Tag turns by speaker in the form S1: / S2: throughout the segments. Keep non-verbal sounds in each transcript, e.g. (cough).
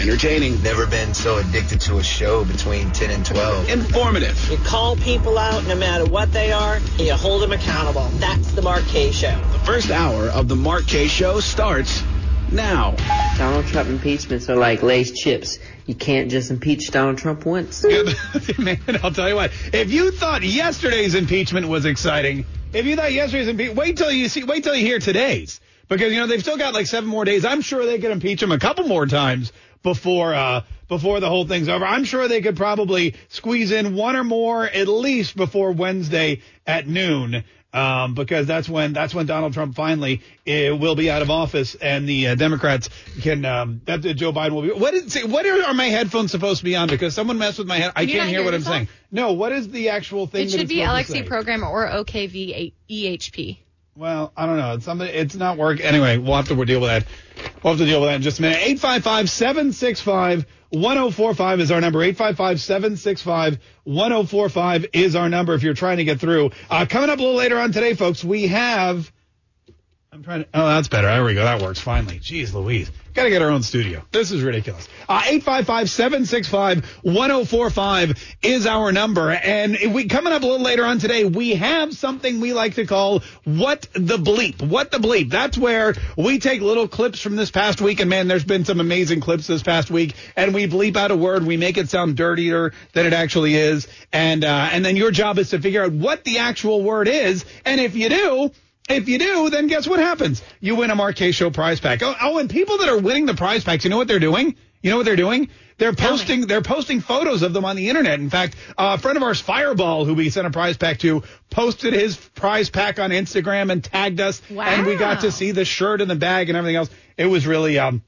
S1: Entertaining.
S2: Never been so addicted to a show between 10 and 12.
S1: Informative.
S3: You call people out no matter what they are, and you hold them accountable. That's the Mark Kaye Show.
S1: The first hour of the Mark Kaye Show starts now.
S4: Donald Trump impeachments are like Lay's chips. You can't just impeach Donald Trump once. (laughs) (laughs)
S5: Man, I'll tell you what. If you thought yesterday's impeachment was exciting, if you thought yesterday's impeachment, wait till you see, wait till you hear today's. Because, you know, they've still got like seven more days. I'm sure they could impeach him a couple more times before, uh, before the whole thing's over. I'm sure they could probably squeeze in one or more at least before Wednesday at noon. Um, because that's when that's when Donald Trump finally uh, will be out of office, and the uh, Democrats can um, that uh, Joe Biden will be. What is what are, are my headphones supposed to be on? Because someone messed with my head. I can't hear what I'm saying. No, what is the actual thing?
S6: It
S5: that
S6: should be LXC program or OKVEHP.
S5: Well, I don't know. It's something. It's not working. Anyway, we'll have to deal with that. We'll have to deal with that in just a minute. 855-765-1045 is our number. 855-765-1045 is our number if you're trying to get through. Uh, coming up a little later on today, folks, we have. I'm trying to. Oh, that's better. There we go. That works finally. Jeez Louise. Got to get our own studio. This is ridiculous. Uh, 855-765-1045 is our number. And we coming up a little later on today, we have something we like to call What the Bleep. What the Bleep. That's where we take little clips from this past week. And man, there's been some amazing clips this past week. And we bleep out a word. We make it sound dirtier than it actually is. And, uh, and then your job is to figure out what the actual word is. And if you do, if you do, then guess what happens? You win a Kaye Show prize pack. Oh, oh, and people that are winning the prize packs, you know what they're doing? You know what they're doing? They're posting they're posting photos of them on the internet. In fact, uh, a friend of ours, Fireball, who we sent a prize pack to, posted his prize pack on Instagram and tagged us, and we got to see the shirt and the bag and everything else. It was really um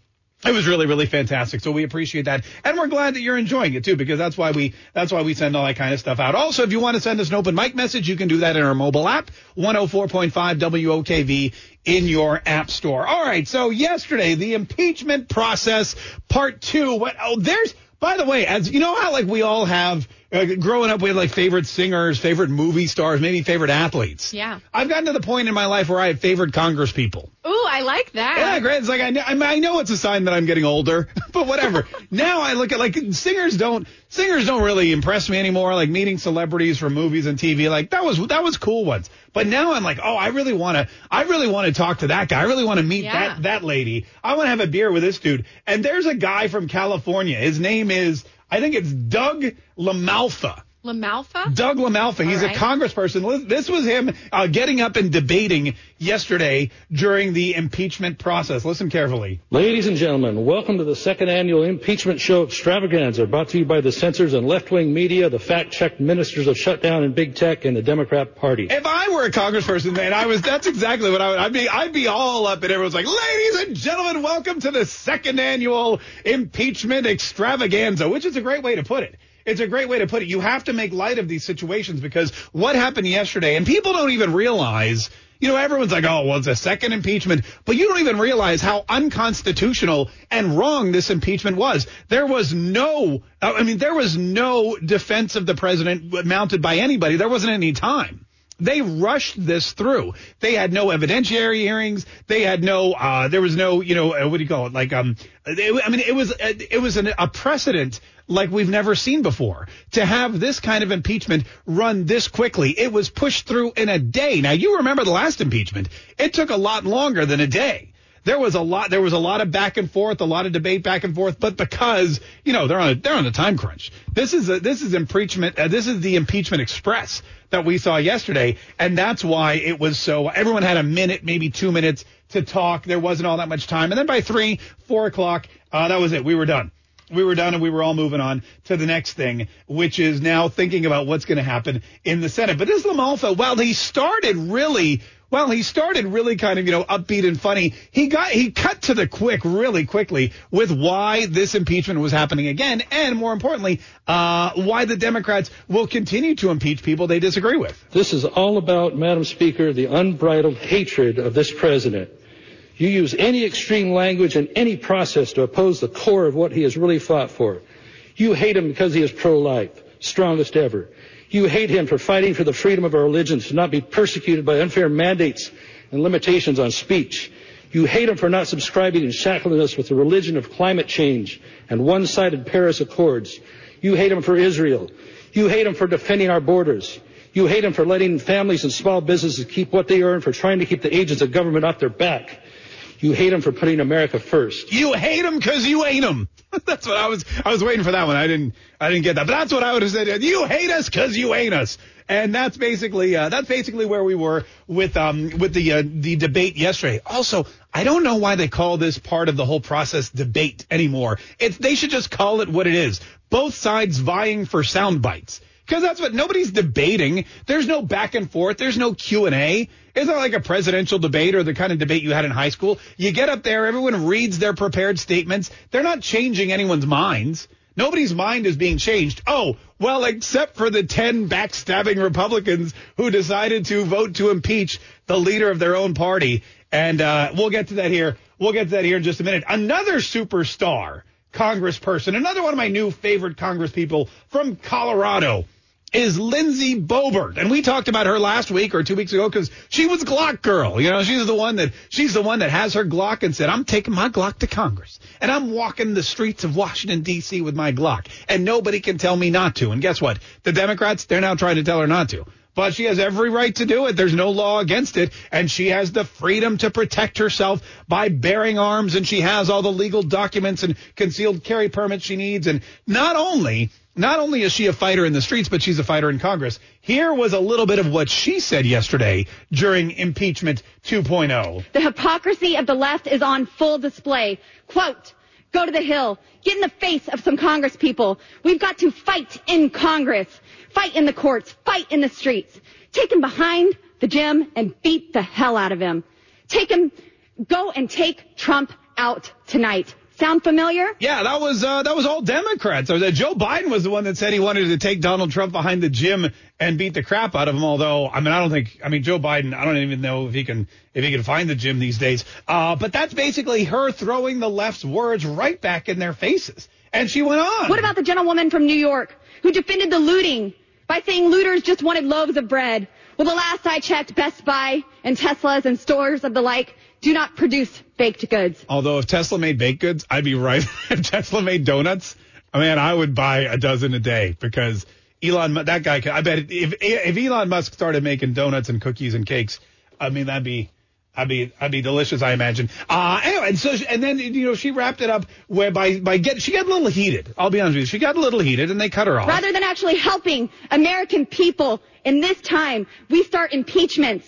S5: it was really, really fantastic. So we appreciate that. And we're glad that you're enjoying it too, because that's why we, that's why we send all that kind of stuff out. Also, if you want to send us an open mic message, you can do that in our mobile app, 104.5 WOKV in your app store. All right. So yesterday, the impeachment process part two. What, oh, there's, by the way, as you know how like we all have, uh, growing up, we had like favorite singers, favorite movie stars, maybe favorite athletes.
S6: Yeah.
S5: I've gotten to the point in my life where I have favorite Congress people.
S6: Ooh, I like that.
S5: Yeah, great. It's like I know, I know it's a sign that I'm getting older, (laughs) but whatever. (laughs) now I look at like singers don't singers don't really impress me anymore. Like meeting celebrities from movies and TV, like that was that was cool once. But now I'm like, oh, I really want to I really want to talk to that guy. I really want to meet
S6: Yeah.
S5: that that lady. I want to have a beer with this dude. And there's a guy from California. His name is I think it's Doug LaMalfa.
S6: LaMalfa?
S5: Doug LaMalfa. He's
S6: All right.
S5: a congressperson. This was him uh, getting up and debating yesterday during the impeachment process. Listen carefully.
S7: Ladies and gentlemen, welcome to the second annual impeachment show extravaganza brought to you by the censors and left-wing media, the fact-checked ministers of shutdown and big tech, and the Democrat Party.
S5: If I were a congressperson, man, I was. That's exactly what I would. I'd be. I'd be all up, and everyone's like, "Ladies and gentlemen, welcome to the second annual impeachment extravaganza," which is a great way to put it. It's a great way to put it. You have to make light of these situations because what happened yesterday, and people don't even realize. You know, everyone's like, "Oh, well, it's a second impeachment," but you don't even realize how unconstitutional and wrong this impeachment was. There was no. I mean, there was no defense of the president mounted by anybody. There wasn't any time. They rushed this through. They had no evidentiary hearings. They had no. Uh, there was no. You know, uh, what do you call it? Like, um, it, I mean, it was uh, it was an, a precedent like we've never seen before to have this kind of impeachment run this quickly. It was pushed through in a day. Now you remember the last impeachment? It took a lot longer than a day there was a lot there was a lot of back and forth, a lot of debate back and forth, but because you know they're on a, they're on a time crunch. This is a, this is impeachment. Uh, this is the impeachment express that we saw yesterday, and that's why it was so. Everyone had a minute, maybe two minutes to talk. There wasn't all that much time, and then by three, four o'clock, uh, that was it. We were done. We were done and we were all moving on to the next thing, which is now thinking about what's going to happen in the Senate. But this Lamalfa, while he started really well, he started really kind of, you know, upbeat and funny. He got, he cut to the quick really quickly with why this impeachment was happening again. And more importantly, uh, why the Democrats will continue to impeach people they disagree with.
S7: This is all about, Madam Speaker, the unbridled hatred of this president. You use any extreme language and any process to oppose the core of what he has really fought for. You hate him because he is pro-life, strongest ever. You hate him for fighting for the freedom of our religions to not be persecuted by unfair mandates and limitations on speech. You hate him for not subscribing and shackling us with the religion of climate change and one-sided Paris Accords. You hate him for Israel. You hate him for defending our borders. You hate him for letting families and small businesses keep what they earn for trying to keep the agents of government off their back. You hate him for putting America first.
S5: You hate him because you ain't him. (laughs) that's what I was. I was waiting for that one. I didn't. I didn't get that. But that's what I would have said. You hate us because you ain't us. And that's basically uh, that's basically where we were with um with the uh, the debate yesterday. Also, I don't know why they call this part of the whole process debate anymore. It's they should just call it what it is. Both sides vying for sound bites. Because that's what nobody's debating. There's no back and forth. There's no Q and A. It's not like a presidential debate or the kind of debate you had in high school. You get up there, everyone reads their prepared statements. They're not changing anyone's minds. Nobody's mind is being changed. Oh, well, except for the 10 backstabbing Republicans who decided to vote to impeach the leader of their own party. And uh, we'll get to that here. We'll get to that here in just a minute. Another superstar congressperson, another one of my new favorite congresspeople from Colorado is Lindsey Boebert. And we talked about her last week or two weeks ago because she was Glock girl. You know, she's the one that she's the one that has her Glock and said, I'm taking my Glock to Congress and I'm walking the streets of Washington D.C. with my Glock and nobody can tell me not to. And guess what? The Democrats, they're now trying to tell her not to. But she has every right to do it. There's no law against it. And she has the freedom to protect herself by bearing arms. And she has all the legal documents and concealed carry permits she needs. And not only not only is she a fighter in the streets, but she's a fighter in Congress. Here was a little bit of what she said yesterday during impeachment 2.0.
S8: The hypocrisy of the left is on full display. Quote, go to the Hill, get in the face of some Congress people. We've got to fight in Congress, fight in the courts, fight in the streets. Take him behind the gym and beat the hell out of him. Take him, go and take Trump out tonight. Sound familiar?
S5: Yeah, that was uh, that was all Democrats. Joe Biden was the one that said he wanted to take Donald Trump behind the gym and beat the crap out of him. Although, I mean, I don't think, I mean, Joe Biden, I don't even know if he can if he can find the gym these days. Uh, but that's basically her throwing the left's words right back in their faces. And she went on.
S8: What about the gentlewoman from New York who defended the looting by saying looters just wanted loaves of bread? Well, the last I checked, Best Buy and Teslas and stores of the like do not produce baked goods.
S5: Although if Tesla made baked goods, I'd be right. (laughs) if Tesla made donuts, I mean, I would buy a dozen a day because Elon, that guy, could I bet if if Elon Musk started making donuts and cookies and cakes, I mean, that'd be. I'd be, I'd be delicious, I imagine. Uh, anyway, and so, and then, you know, she wrapped it up where by, by get, she got a little heated. I'll be honest with you. She got a little heated and they cut her off.
S8: Rather than actually helping American people in this time, we start impeachments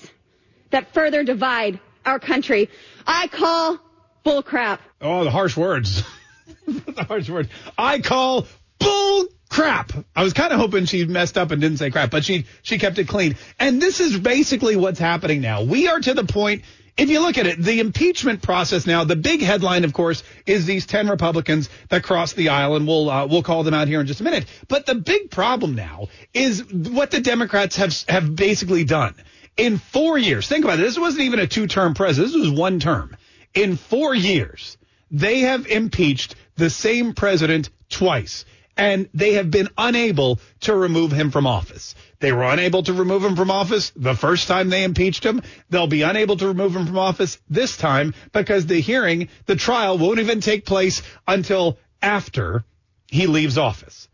S8: that further divide our country. I call bull crap.
S5: Oh, the harsh words. (laughs) the harsh words. I call bull crap. I was kind of hoping she messed up and didn't say crap, but she she kept it clean. And this is basically what's happening now. We are to the point if you look at it, the impeachment process now, the big headline, of course, is these 10 Republicans that crossed the aisle, and we'll, uh, we'll call them out here in just a minute. But the big problem now is what the Democrats have, have basically done. In four years, think about it. This wasn't even a two term president. This was one term. In four years, they have impeached the same president twice and they have been unable to remove him from office. They were unable to remove him from office the first time they impeached him. They'll be unable to remove him from office this time because the hearing, the trial won't even take place until after he leaves office.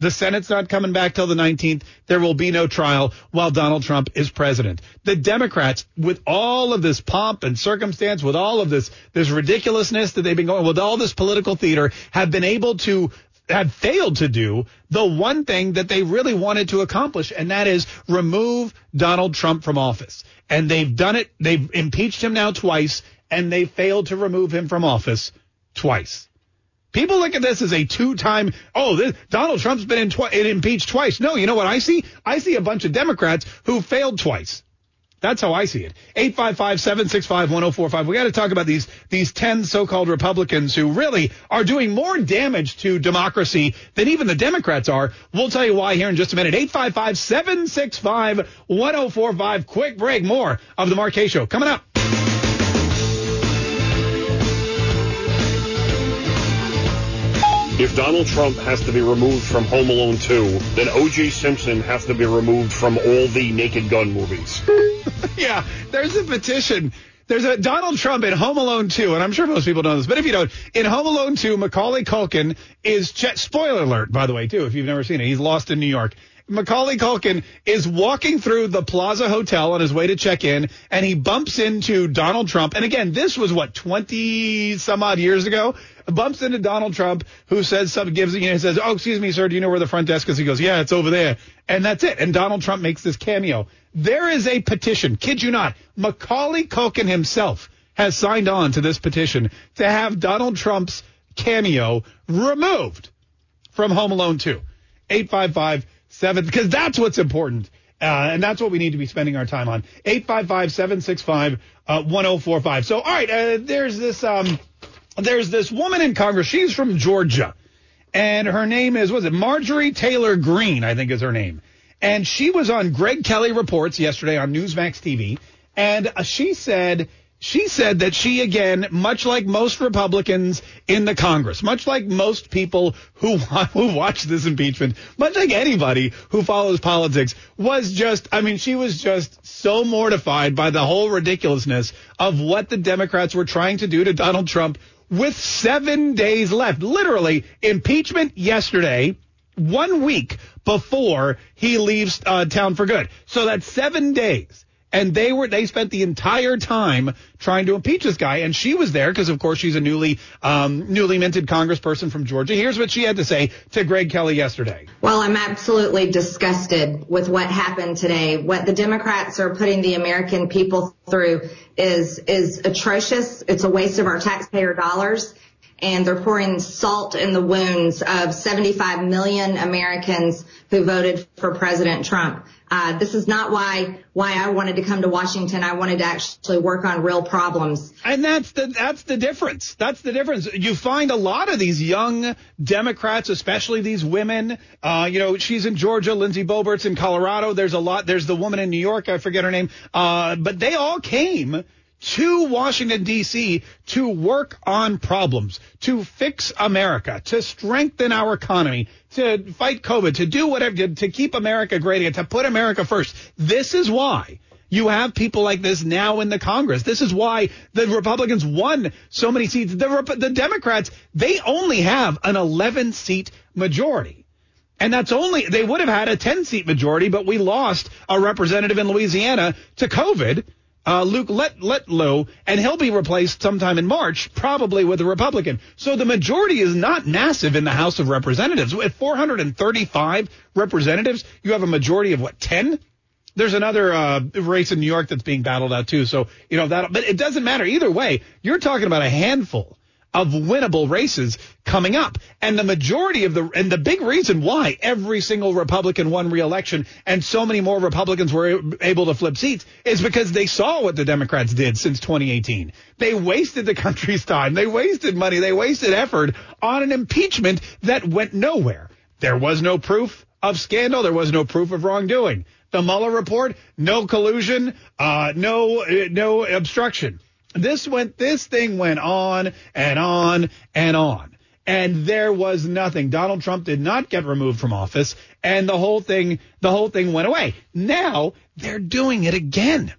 S5: The Senate's not coming back till the 19th. There will be no trial while Donald Trump is president. The Democrats, with all of this pomp and circumstance, with all of this, this ridiculousness that they've been going, with all this political theater, have been able to have failed to do the one thing that they really wanted to accomplish, and that is remove Donald Trump from office. And they've done it. They've impeached him now twice, and they failed to remove him from office twice. People look at this as a two-time, oh, this, Donald Trump's been in twi- impeached twice. No, you know what I see? I see a bunch of Democrats who failed twice. That's how I see it. 855-765-1045. We got to talk about these these 10 so-called Republicans who really are doing more damage to democracy than even the Democrats are. We'll tell you why here in just a minute. 855-765-1045. Quick break. More of the Kaye Show coming up.
S9: If Donald Trump has to be removed from Home Alone 2, then O.J. Simpson has to be removed from all the Naked Gun movies. (laughs)
S5: yeah, there's a petition There's a Donald Trump in Home Alone 2, and I'm sure most people know this, but if you don't, in Home Alone 2, Macaulay Culkin is, che- spoiler alert, by the way, too, if you've never seen it, he's lost in New York. Macaulay Culkin is walking through the Plaza Hotel on his way to check in, and he bumps into Donald Trump. And again, this was what, 20 some odd years ago? Bumps into Donald Trump, who says something, gives, you know, says, Oh, excuse me, sir, do you know where the front desk is? He goes, Yeah, it's over there. And that's it. And Donald Trump makes this cameo. There is a petition, kid you not, Macaulay Culkin himself has signed on to this petition to have Donald Trump's cameo removed from Home Alone 2. 855 7 because that's what's important. Uh, and that's what we need to be spending our time on. 855 765 1045. So, all right, uh, there's this um, there's this woman in Congress. She's from Georgia. And her name is, was it Marjorie Taylor Greene, I think is her name. And she was on Greg Kelly Reports yesterday on Newsmax TV. And uh, she said she said that she, again, much like most Republicans in the Congress, much like most people who, (laughs) who watch this impeachment, much like anybody who follows politics, was just, I mean, she was just so mortified by the whole ridiculousness of what the Democrats were trying to do to Donald Trump with seven days left. Literally, impeachment yesterday, one week before he leaves uh, town for good. So that's seven days and they were they spent the entire time trying to impeach this guy. And she was there because of course she's a newly um, newly minted congressperson from Georgia. Here's what she had to say to Greg Kelly yesterday.
S10: Well I'm absolutely disgusted with what happened today. What the democrats are putting the american people through is is atrocious. It's a waste of our taxpayer dollars. And they're pouring salt in the wounds of 75 million Americans who voted for President Trump. Uh, this is not why why I wanted to come to Washington. I wanted to actually work on real problems.
S5: And that's the that's the difference. That's the difference. You find a lot of these young Democrats, especially these women. Uh, you know, she's in Georgia. Lindsey Boebert's in Colorado. There's a lot. There's the woman in New York. I forget her name. Uh, but they all came to Washington, D.C. to work on problems, to fix America, to strengthen our economy, to fight COVID, to do whatever, to, keep America great again, to put America first. This is why you have people like this now in the Congress. This is why the Republicans won so many seats. The, the Democrats, they only have an 11 seat majority. And that's only, they would have had a 10 seat majority, but we lost a representative in Louisiana to COVID uh, Luke Let- Letlow, and he'll be replaced sometime in March, probably with a Republican. So the majority is not massive in the House of Representatives. With 435 representatives, you have a majority of what, 10? There's another uh, race in New York that's being battled out too. So, you know, that, but it doesn't matter either way. You're talking about a handful of winnable races coming up. And the majority of the, and the big reason why every single Republican won re-election and so many more Republicans were able to flip seats is because they saw what the Democrats did since 2018. They wasted the country's time. They wasted money. They wasted effort on an impeachment that went nowhere. There was no proof of scandal. There was no proof of wrongdoing. The Mueller report, no collusion, uh, no, no obstruction. This went, this thing went on and on and on. And there was nothing. Donald Trump did not get removed from office and the whole thing, the whole thing went away. Now they're doing it again.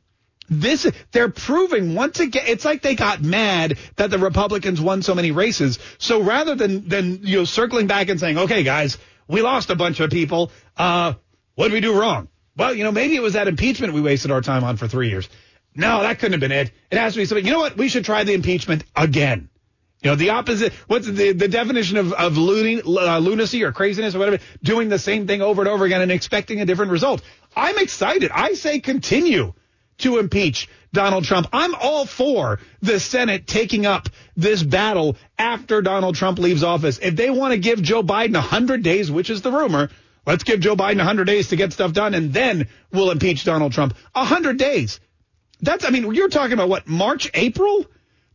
S5: This, they're proving once again, it's like they got mad that the Republicans won so many races. So rather than, than, you know, circling back and saying, okay, guys, we lost a bunch of people. Uh, what did we do wrong? Well, you know, maybe it was that impeachment we wasted our time on for three years. No, that couldn't have been it. It has to be something. You know what? We should try the impeachment again. You know, the opposite. What's the the definition of of lunacy, uh, lunacy or craziness or whatever? Doing the same thing over and over again and expecting a different result. I'm excited. I say continue to impeach Donald Trump. I'm all for the Senate taking up this battle after Donald Trump leaves office. If they want to give Joe Biden 100 days, which is the rumor, let's give Joe Biden 100 days to get stuff done and then we'll impeach Donald Trump. 100 days. That's, I mean, you're talking about what, March, April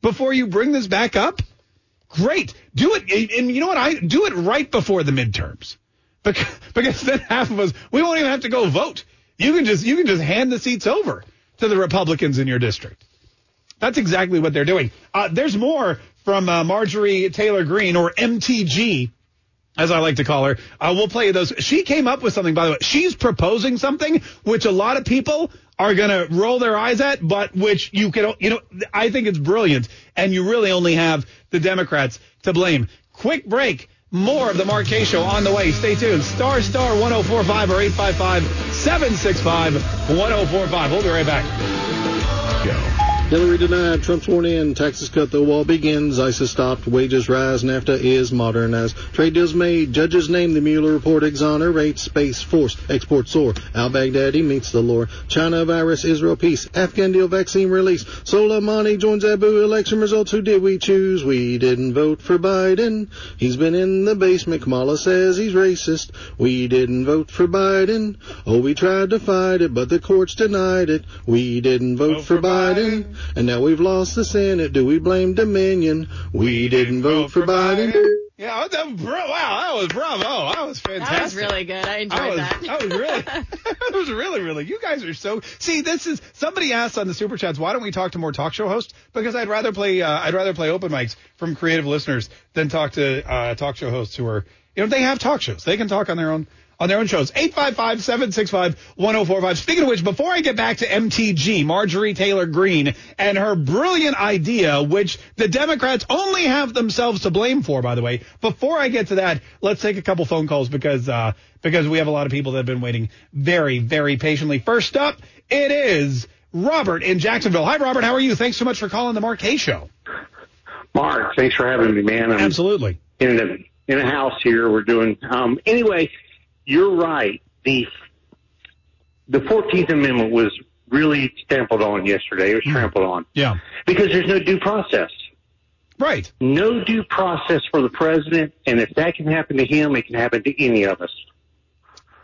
S5: before you bring this back up? Great. Do it. And you know what? I do it right before the midterms because, (laughs) because then half of us, we won't even have to go vote. You can just, you can just hand the seats over to the Republicans in your district. That's exactly what they're doing. Uh, there's more from uh, Marjorie Taylor Greene or MTG as I like to call her. Uh, we'll play those. She came up with something, by the way. She's proposing something which a lot of people are going to roll their eyes at, but which you can, you know, I think it's brilliant. And you really only have the Democrats to blame. Quick break. More of the Mark Show on the way. Stay tuned. Star Star 1045 or 855 765 1045. We'll be right back.
S11: Hillary denied. Trump sworn in. Taxes cut. The wall begins. ISIS stopped. Wages rise. NAFTA is modern as trade deals made. Judges name the Mueller report exonerate. Space Force exports soar. Al Baghdadi meets the Lord. China virus. Israel peace. Afghan deal vaccine release. Soleimani joins Abu. Election results. Who did we choose? We didn't vote for Biden. He's been in the basement. Kamala says he's racist. We didn't vote for Biden. Oh, we tried to fight it, but the courts denied it. We didn't vote, vote for, for Biden. Biden. And now we've lost the Senate. Do we blame Dominion? We didn't vote for Biden.
S5: Yeah, that, bro, wow, that was bravo. That was fantastic.
S6: That was really good. I enjoyed
S5: I was,
S6: that.
S5: That was really, (laughs) (laughs) that was really, really. You guys are so. See, this is somebody asked on the super chats. Why don't we talk to more talk show hosts? Because I'd rather play. Uh, I'd rather play open mics from creative listeners than talk to uh, talk show hosts who are. You know, they have talk shows. They can talk on their own on their own shows. 855-765-1045. Speaking of which, before I get back to MTG, Marjorie Taylor Greene, and her brilliant idea, which the Democrats only have themselves to blame for, by the way, before I get to that, let's take a couple phone calls because, uh, because we have a lot of people that have been waiting very, very patiently. First up, it is Robert in Jacksonville. Hi, Robert. How are you? Thanks so much for calling the Mark Kaye Show.
S12: Mark, thanks for having me, man. I'm
S5: Absolutely.
S12: In a, in a house here, we're doing, um, anyway, you're right. The the Fourteenth Amendment was really trampled on yesterday. It was mm. trampled on.
S5: Yeah.
S12: Because there's no due process.
S5: Right.
S12: No due process for the president, and if that can happen to him, it can happen to any of us.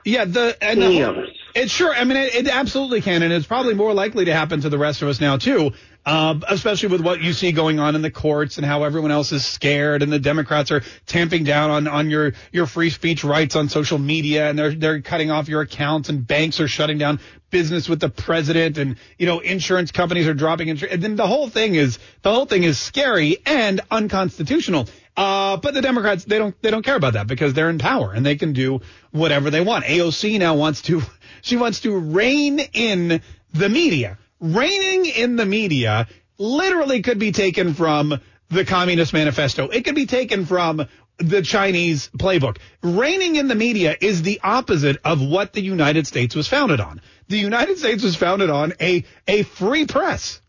S5: Yeah, the and
S12: any
S5: the,
S12: of us.
S5: It sure. I mean, it, it, absolutely can, and it's probably more likely to happen to the rest of us now too. Uh, especially with what you see going on in the courts and how everyone else is scared, and the Democrats are tamping down on on your your free speech rights on social media, and they're they're cutting off your accounts, and banks are shutting down business with the president, and you know insurance companies are dropping insurance. And then the whole thing is the whole thing is scary and unconstitutional. Uh, but the Democrats, they don't, they don't care about that because they're in power and they can do whatever they want. AOC now wants to, (laughs) she wants to rein in the media. Reining in the media literally could be taken from the Communist Manifesto. It could be taken from the Chinese playbook. Reining in the media is the opposite of what the United States was founded on. The United States was founded on a, a free press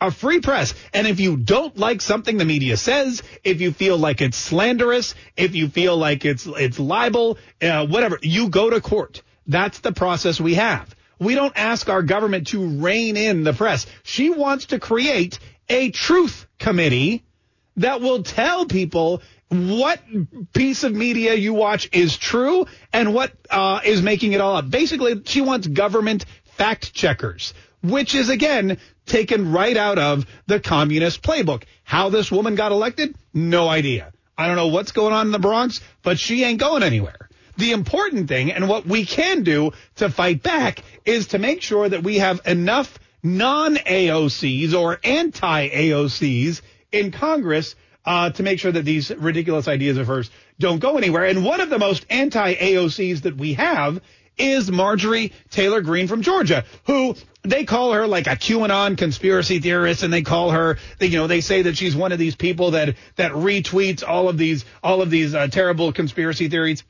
S5: a free press. And if you don't like something the media says, if you feel like it's slanderous, if you feel like it's it's libel, uh, whatever, you go to court. That's the process we have. We don't ask our government to rein in the press. She wants to create a truth committee that will tell people what piece of media you watch is true and what uh, is making it all up. Basically, she wants government fact checkers which is again taken right out of the communist playbook. How this woman got elected? No idea. I don't know what's going on in the Bronx, but she ain't going anywhere. The important thing and what we can do to fight back is to make sure that we have enough non-AOCs or anti-AOCs in Congress uh, to make sure that these ridiculous ideas of hers don't go anywhere. And one of the most anti-AOCs that we have is Marjorie Taylor Greene from Georgia, who they call her like a QAnon conspiracy theorist, and they call her, you know, they say that she's one of these people that that retweets all of these all of these uh, terrible conspiracy theories.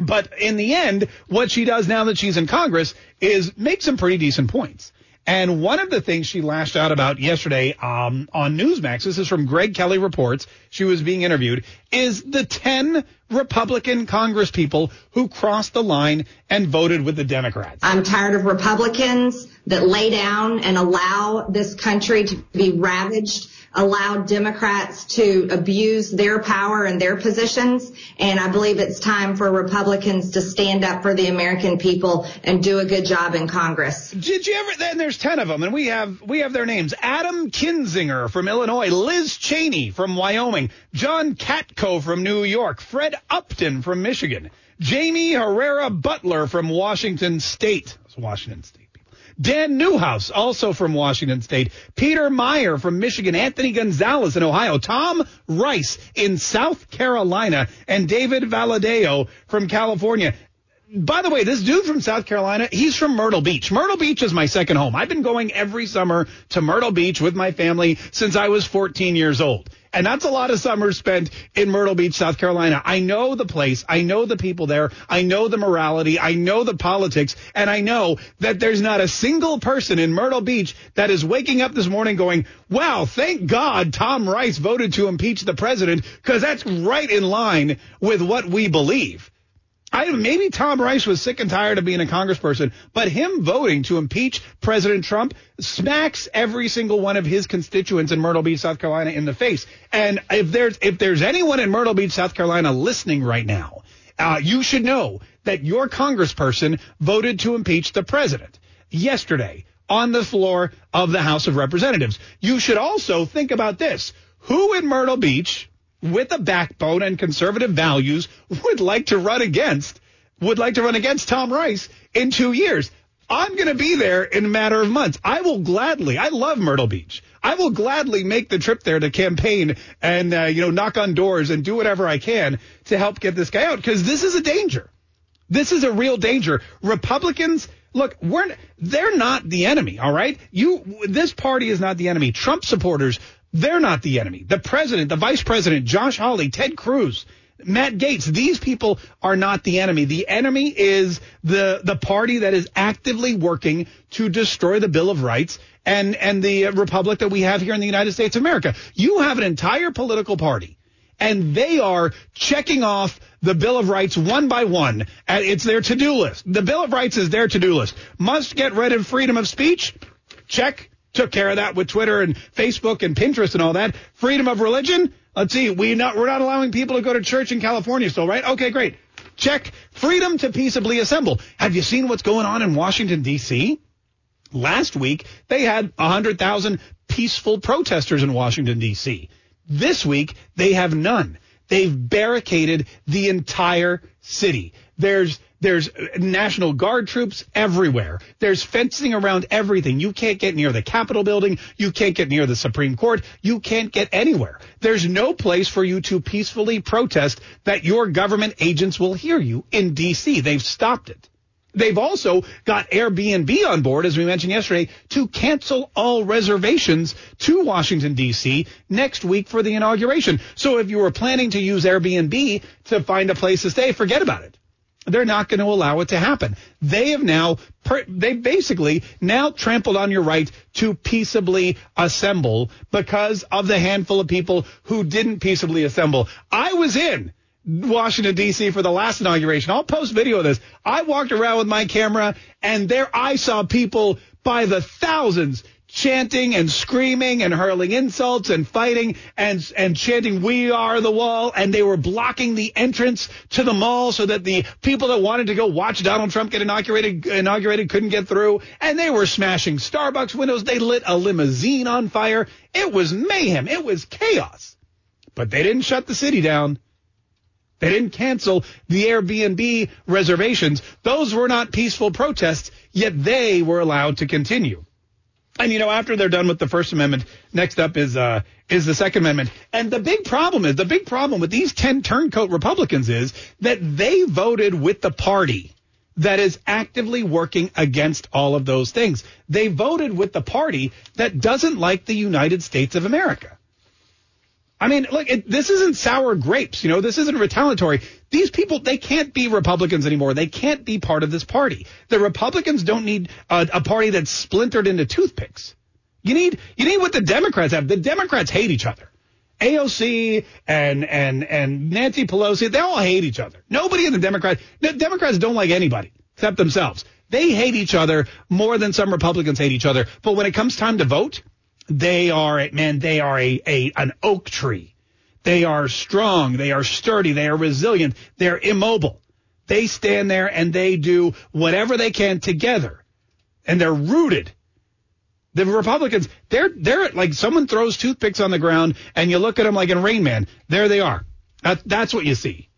S5: But in the end, what she does now that she's in Congress is make some pretty decent points. And one of the things she lashed out about yesterday um, on Newsmax, this is from Greg Kelly Reports, she was being interviewed, is the 10 Republican Congress people who crossed the line and voted with the Democrats.
S10: I'm tired of Republicans that lay down and allow this country to be ravaged allowed Democrats to abuse their power and their positions. And I believe it's time for Republicans to stand up for the American people and do a good job in Congress.
S5: Did you ever? Then there's ten of them, and we have we have their names: Adam Kinzinger from Illinois, Liz Cheney from Wyoming, John Katko from New York, Fred Upton from Michigan, Jaime Herrera Beutler from Washington State. Washington State. Dan Newhouse, also from Washington State. Peter Meijer from Michigan. Anthony Gonzalez in Ohio. Tom Rice in South Carolina. And David Valadao from California. By the way, this dude from South Carolina, he's from Myrtle Beach. Myrtle Beach is my second home. I've been going every summer to Myrtle Beach with my family since I was 14 years old. And that's a lot of summers spent in Myrtle Beach, South Carolina. I know the place. I know the people there. I know the morality. I know the politics. And I know that there's not a single person in Myrtle Beach that is waking up this morning going, wow, thank God Tom Rice voted to impeach the president because that's right in line with what we believe. I maybe Tom Rice was sick and tired of being a congressperson, but him voting to impeach President Trump smacks every single one of his constituents in Myrtle Beach, South Carolina in the face. And if there's if there's anyone in Myrtle Beach, South Carolina listening right now, uh, you should know that your congressperson voted to impeach the president yesterday on the floor of the House of Representatives. You should also think about this. Who in Myrtle Beach with a backbone and conservative values would like to run against would like to run against Tom Rice in two years. I'm going to be there in a matter of months. I will gladly. I love Myrtle Beach. I will gladly make the trip there to campaign and uh, you know knock on doors and do whatever I can to help get this guy out because this is a danger. This is a real danger. Republicans, look, we're they're not the enemy. All right, you this party is not the enemy. Trump supporters they're not the enemy. The president, the vice president, Josh Hawley, Ted Cruz, Matt Gaetz, these people are not the enemy. The enemy is the the party that is actively working to destroy the Bill of Rights and and the republic that we have here in the United States of America. You have an entire political party and they are checking off the Bill of Rights one by one. It's their to-do list. The Bill of Rights is their to-do list. Must get rid of freedom of speech? Check took care of that with Twitter and Facebook and Pinterest and all that. Freedom of religion. Let's see. We not, we're not allowing people to go to church in California still, right? Okay, great. Check. Freedom to peaceably assemble. Have you seen what's going on in Washington, D.C.? Last week, they had 100,000 peaceful protesters in Washington, D.C. This week, they have none. They've barricaded the entire city. There's there's National Guard troops everywhere. There's fencing around everything. You can't get near the Capitol building. You can't get near the Supreme Court. You can't get anywhere. There's no place for you to peacefully protest that your government agents will hear you in D.C. They've stopped it. They've also got Airbnb on board, as we mentioned yesterday, to cancel all reservations to Washington, D.C. next week for the inauguration. So if you were planning to use Airbnb to find a place to stay, forget about it they're not going to allow it to happen. They have now, they basically now trampled on your right to peaceably assemble because of the handful of people who didn't peaceably assemble. I was in Washington D.C. for the last inauguration. I'll post video of this. I walked around with my camera and there I saw people by the thousands chanting and screaming and hurling insults and fighting and and chanting we are the wall and they were blocking the entrance to the mall so that the people that wanted to go watch Donald Trump get inaugurated inaugurated couldn't get through. And they were smashing Starbucks windows. They lit a limousine on fire. It was mayhem. It was chaos. But they didn't shut the city down. They didn't cancel the Airbnb reservations. Those were not peaceful protests yet they were allowed to continue and you know, after they're done with the First Amendment, next up is uh, is the Second Amendment. And the big problem is the big problem with these ten turncoat Republicans is that they voted with the party that is actively working against all of those things. They voted with the party that doesn't like the United States of America. I mean, look, it, this isn't sour grapes. You know, this isn't retaliatory. These people, they can't be Republicans anymore. They can't be part of this party. The Republicans don't need a, a party that's splintered into toothpicks. You need, you need what the Democrats have. The Democrats hate each other. AOC and and and Nancy Pelosi, they all hate each other. Nobody in the Democrats, the Democrats don't like anybody except themselves. They hate each other more than some Republicans hate each other. But when it comes time to vote, they are, man, they are a, a an oak tree. They are strong. They are sturdy. They are resilient. They're immobile. They stand there and they do whatever they can together. And they're rooted. The Republicans, they're, they're like someone throws toothpicks on the ground and you look at them like in Rain Man. There they are. That, that's what you see.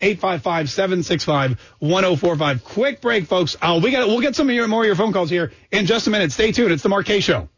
S5: 855-765-1045. Quick break, folks. Uh, we got we'll get some of your more of your phone calls here in just a minute. Stay tuned. It's the Mark Kaye Show.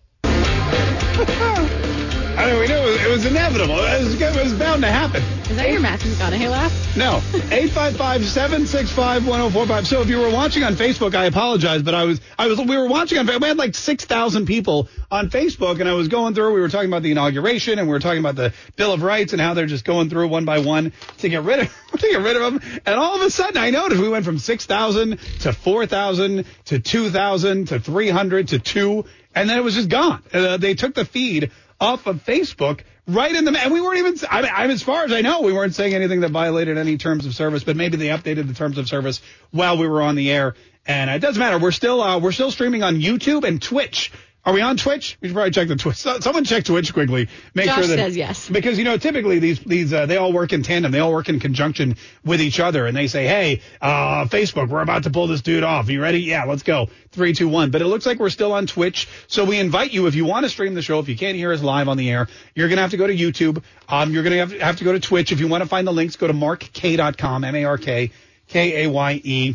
S5: I mean, we knew it was, it was inevitable. It was, it was bound to happen.
S6: Is that your Matthew McConaughey laugh?
S5: No. (laughs) 855-765-1045. So if you were watching on Facebook, I apologize, but I was, I was, we were watching on, Facebook. we had like 6,000 people on Facebook and I was going through, we were talking about the inauguration and we were talking about the Bill of Rights and how they're just going through one by one to get rid of, (laughs) to get rid of them. And all of a sudden I noticed we went from 6,000 to 4,000 to 2,000 to 300 to 2 and then it was just gone. Uh, they took the feed off of Facebook right in the and we weren't even I mean, I'm as far as I know we weren't saying anything that violated any terms of service but maybe they updated the terms of service while we were on the air. And it doesn't matter. We're still uh, we're still streaming on YouTube and Twitch are we on Twitch? We should probably check the Twitch. Someone check Twitch quickly. Make
S6: Josh
S5: sure that
S6: says yes.
S5: because you know typically these these uh, they all work in tandem. They all work in conjunction with each other, and they say, "Hey, uh, Facebook, we're about to pull this dude off. Are you ready? Yeah, let's go. Three, two, one." But it looks like we're still on Twitch, so we invite you if you want to stream the show. If you can't hear us live on the air, you're gonna have to go to YouTube. Um, you're gonna have, have to go to Twitch. If you want to find the links, go to markkaye.com, m a r k k a y e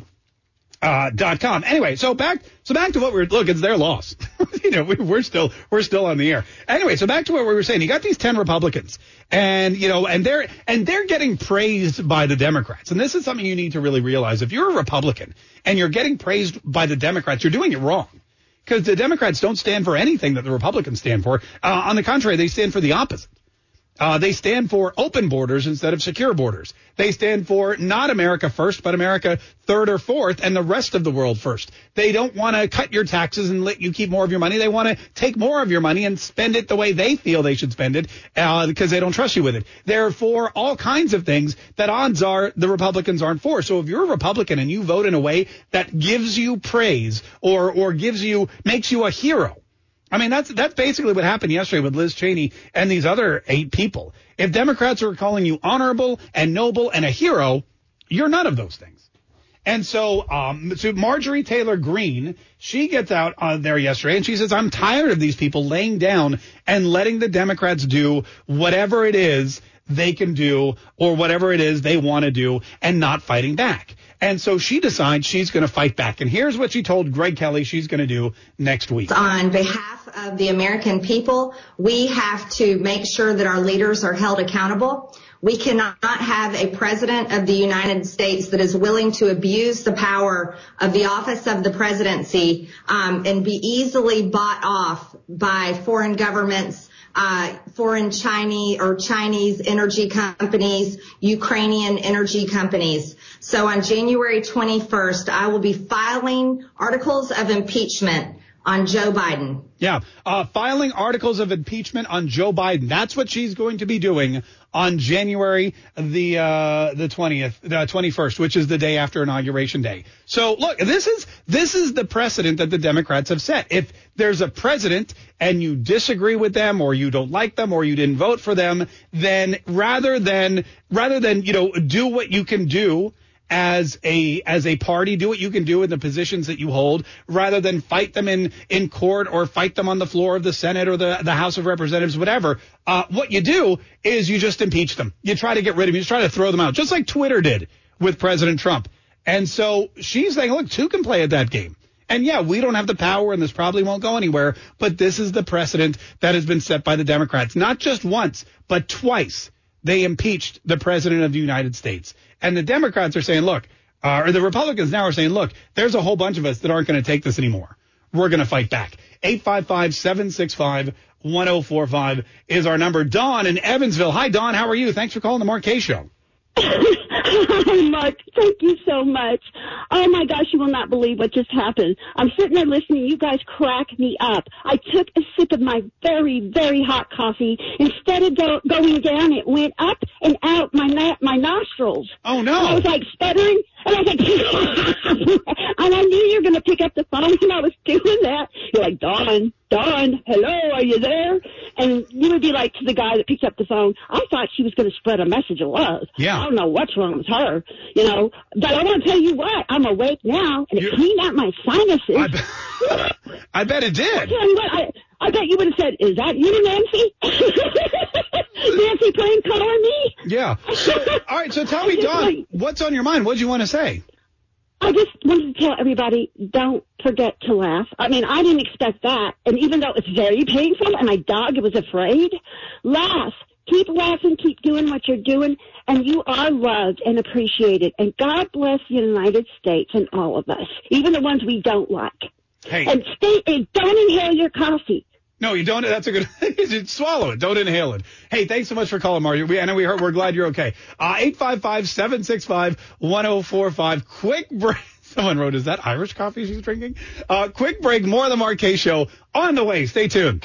S5: uh, dot com. Anyway, so back so back to what we were look, it's their loss. (laughs) you know, we, we're still we're still on the air. Anyway, so back to what we were saying. You got these ten Republicans, and you know, and they're and they're getting praised by the Democrats. And this is something you need to really realize. If you're a Republican and you're getting praised by the Democrats, you're doing it wrong. Because the Democrats don't stand for anything that the Republicans stand for. Uh, on the contrary, they stand for the opposite. Uh, they stand for open borders instead of secure borders. They stand for not America first, but America third or fourth and the rest of the world first. They don't want to cut your taxes and let you keep more of your money. They want to take more of your money and spend it the way they feel they should spend it uh, because they don't trust you with it. They're for all kinds of things that odds are the Republicans aren't for. So if you're a Republican and you vote in a way that gives you praise or or gives you makes you a hero, I mean, that's that's basically what happened yesterday with Liz Cheney and these other eight people. If Democrats are calling you honorable and noble and a hero, you're none of those things. And so, um, so Marjorie Taylor Greene, she gets out there yesterday and she says, I'm tired of these people laying down and letting the Democrats do whatever it is they can do or whatever it is they want to do and not fighting back. And so she decides she's going to fight back. And here's what she told Greg Kelly she's going to do next week.
S10: On behalf of the American people, we have to make sure that our leaders are held accountable. We cannot have a president of the United States that is willing to abuse the power of the office of the presidency um, and be easily bought off by foreign governments Uh, foreign Chinese or Chinese energy companies, Ukrainian energy companies. So on January 21st, I will be filing articles of impeachment on Joe Biden.
S5: Yeah, uh, filing articles of impeachment on Joe Biden. That's what she's going to be doing on January the uh, the twentieth, the twenty first, which is the day after inauguration day. So look, this is this is the precedent that the Democrats have set. If there's a president and you disagree with them, or you don't like them, or you didn't vote for them, then rather than rather than you know do what you can do as a as a party do what you can do in the positions that you hold rather than fight them in in court or fight them on the floor of the Senate or the the House of Representatives whatever. Uh, what you do is you just impeach them. You try to get rid of them. You try to throw them out just like Twitter did with President Trump. And so she's saying look two can play at that game. And yeah, we don't have the power and this probably won't go anywhere, but this is the precedent that has been set by the Democrats. Not just once, but twice they impeached the president of the United States. And the Democrats are saying, look, uh, or the Republicans now are saying, look, there's a whole bunch of us that aren't going to take this anymore. We're going to fight back. 855-765-1045 is our number. Dawn in Evansville. Hi, Dawn. How are you? Thanks for calling the Kaye Show. (laughs)
S13: Hi, Mark. Thank you so much. Oh my gosh, you will not believe what just happened. I'm sitting there listening. You guys crack me up. I took a sip of my very, very hot coffee. Instead of go, going down, it went up and out my na- my nostrils.
S5: Oh no!
S13: I was like stuttering, and I like, and I knew you were going to pick up the phone, when I was doing that. You're like, Dawn, Dawn, hello, are you there? And you would be like to the guy that picked up the phone, I thought she was going to spread a message of love.
S5: Yeah.
S13: I don't know what's wrong with her, you know. But I want to tell you what, I'm awake now, and it cleaned out my sinuses.
S5: I, be- (laughs) I bet it
S13: I
S5: did.
S13: tell you what, I, I bet you would have said, is that you, Nancy? (laughs) Nancy playing color me.
S5: Yeah. So, (laughs) all right. So tell me, Dawn, what's on your mind? What do you want to say?
S13: I just wanted to tell everybody, don't forget to laugh. I mean, I didn't expect that. And even though it's very painful and my dog was afraid, laugh. Keep laughing, keep doing what you're doing, and you are loved and appreciated. And God bless the United States and all of us, even the ones we don't like.
S5: Hey.
S13: And stay, and don't inhale your coffee.
S5: No, you don't. That's a good. (laughs) Swallow it. Don't inhale it. Hey, thanks so much for calling, Mario. We, I know we heard. We're glad you're okay. Uh, eight five five seven six five one zero four five. Quick break. (laughs) Someone wrote, "Is that Irish coffee she's drinking?" Uh, quick break. More of the Kaye Show on the way. Stay tuned.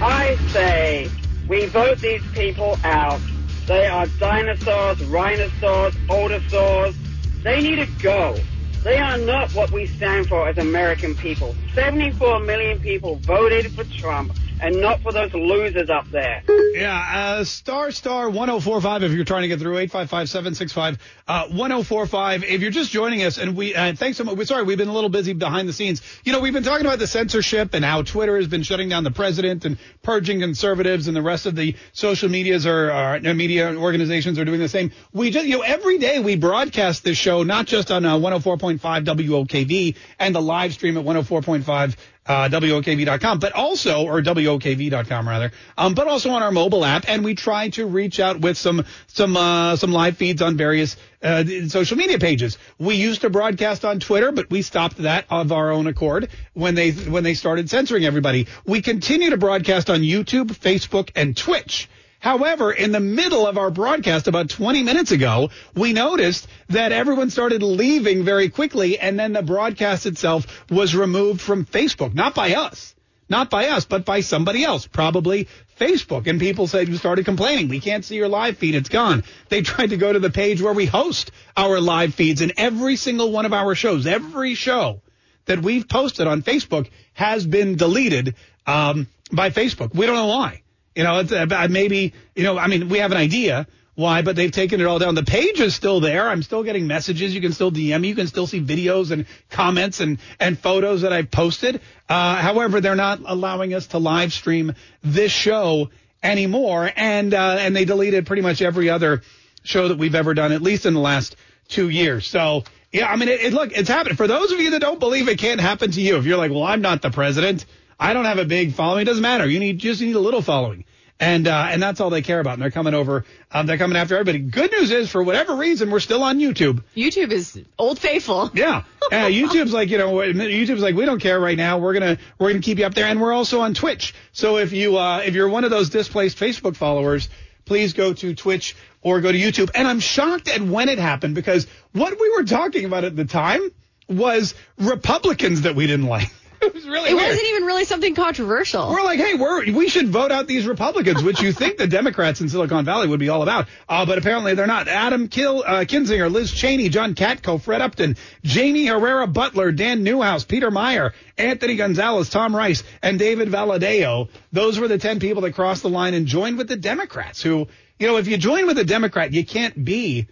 S14: I say we vote these people out. They are dinosaurs, rhinosaurs, otosaurs. They need to go. They are not what we stand for as American people. 74 million people voted for Trump and not for those losers up there.
S5: Yeah, uh, star star 1045 if you're trying to get through 855-765 uh, 1045 if you're just joining us and we uh, thanks so much sorry we've been a little busy behind the scenes. You know we've been talking about the censorship and how Twitter has been shutting down the president and purging conservatives and the rest of the social medias or uh, media organizations are doing the same. We just you know every day we broadcast this show not just on uh, 104.5 WOKV and the live stream at 104.5 uh, WOKV.com, but also, or WOKV.com rather, um, but also on our mobile app. And we try to reach out with some, some, uh, some live feeds on various, uh, social media pages. We used to broadcast on Twitter, but we stopped that of our own accord when they, when they started censoring everybody. We continue to broadcast on YouTube, Facebook, and Twitch. However, in the middle of our broadcast about 20 minutes ago, we noticed that everyone started leaving very quickly and then the broadcast itself was removed from Facebook. Not by us. Not by us, but by somebody else, probably Facebook. And people said you started complaining. We can't see your live feed. It's gone. They (laughs) tried to go to the page where we host our live feeds and every single one of our shows, every show that we've posted on Facebook has been deleted um, by Facebook. We don't know why. You know, uh, maybe, you know, I mean, we have an idea why, but they've taken it all down. The page is still there. I'm still getting messages. You can still DM me. You can still see videos and comments and, and photos that I've posted. Uh, however, they're not allowing us to live stream this show anymore. And, uh, and they deleted pretty much every other show that we've ever done, at least in the last two years. So, yeah, I mean, it, it look, it's happening. For those of you that don't believe it can't happen to you, if you're like, well, I'm not the president. I don't have a big following. It doesn't matter. You need just need a little following. And uh, and that's all they care about. And they're coming over. Um, they're coming after everybody. Good news is, for whatever reason, we're still on YouTube.
S6: YouTube is old faithful. (laughs)
S5: Yeah, uh, YouTube's like you know, YouTube's like we don't care right now. We're gonna we're gonna keep you up there, and we're also on Twitch. So if you uh, if you're one of those displaced Facebook followers, please go to Twitch or go to YouTube. And I'm shocked at when it happened because what we were talking about at the time was Republicans that we didn't like. (laughs) It was really
S6: It
S5: weird.
S6: wasn't even really something controversial.
S5: We're like, hey, we're, we should vote out these Republicans, which you think the Democrats in Silicon Valley would be all about. Uh, but apparently they're not. Adam Kill, uh, Kinzinger, Liz Cheney, John Katko, Fred Upton, Jaime Herrera Beutler, Dan Newhouse, Peter Meijer, Anthony Gonzalez, Tom Rice, and David Valadao. Those were the 10 people that crossed the line and joined with the Democrats who, you know, if you join with a Democrat, you can't be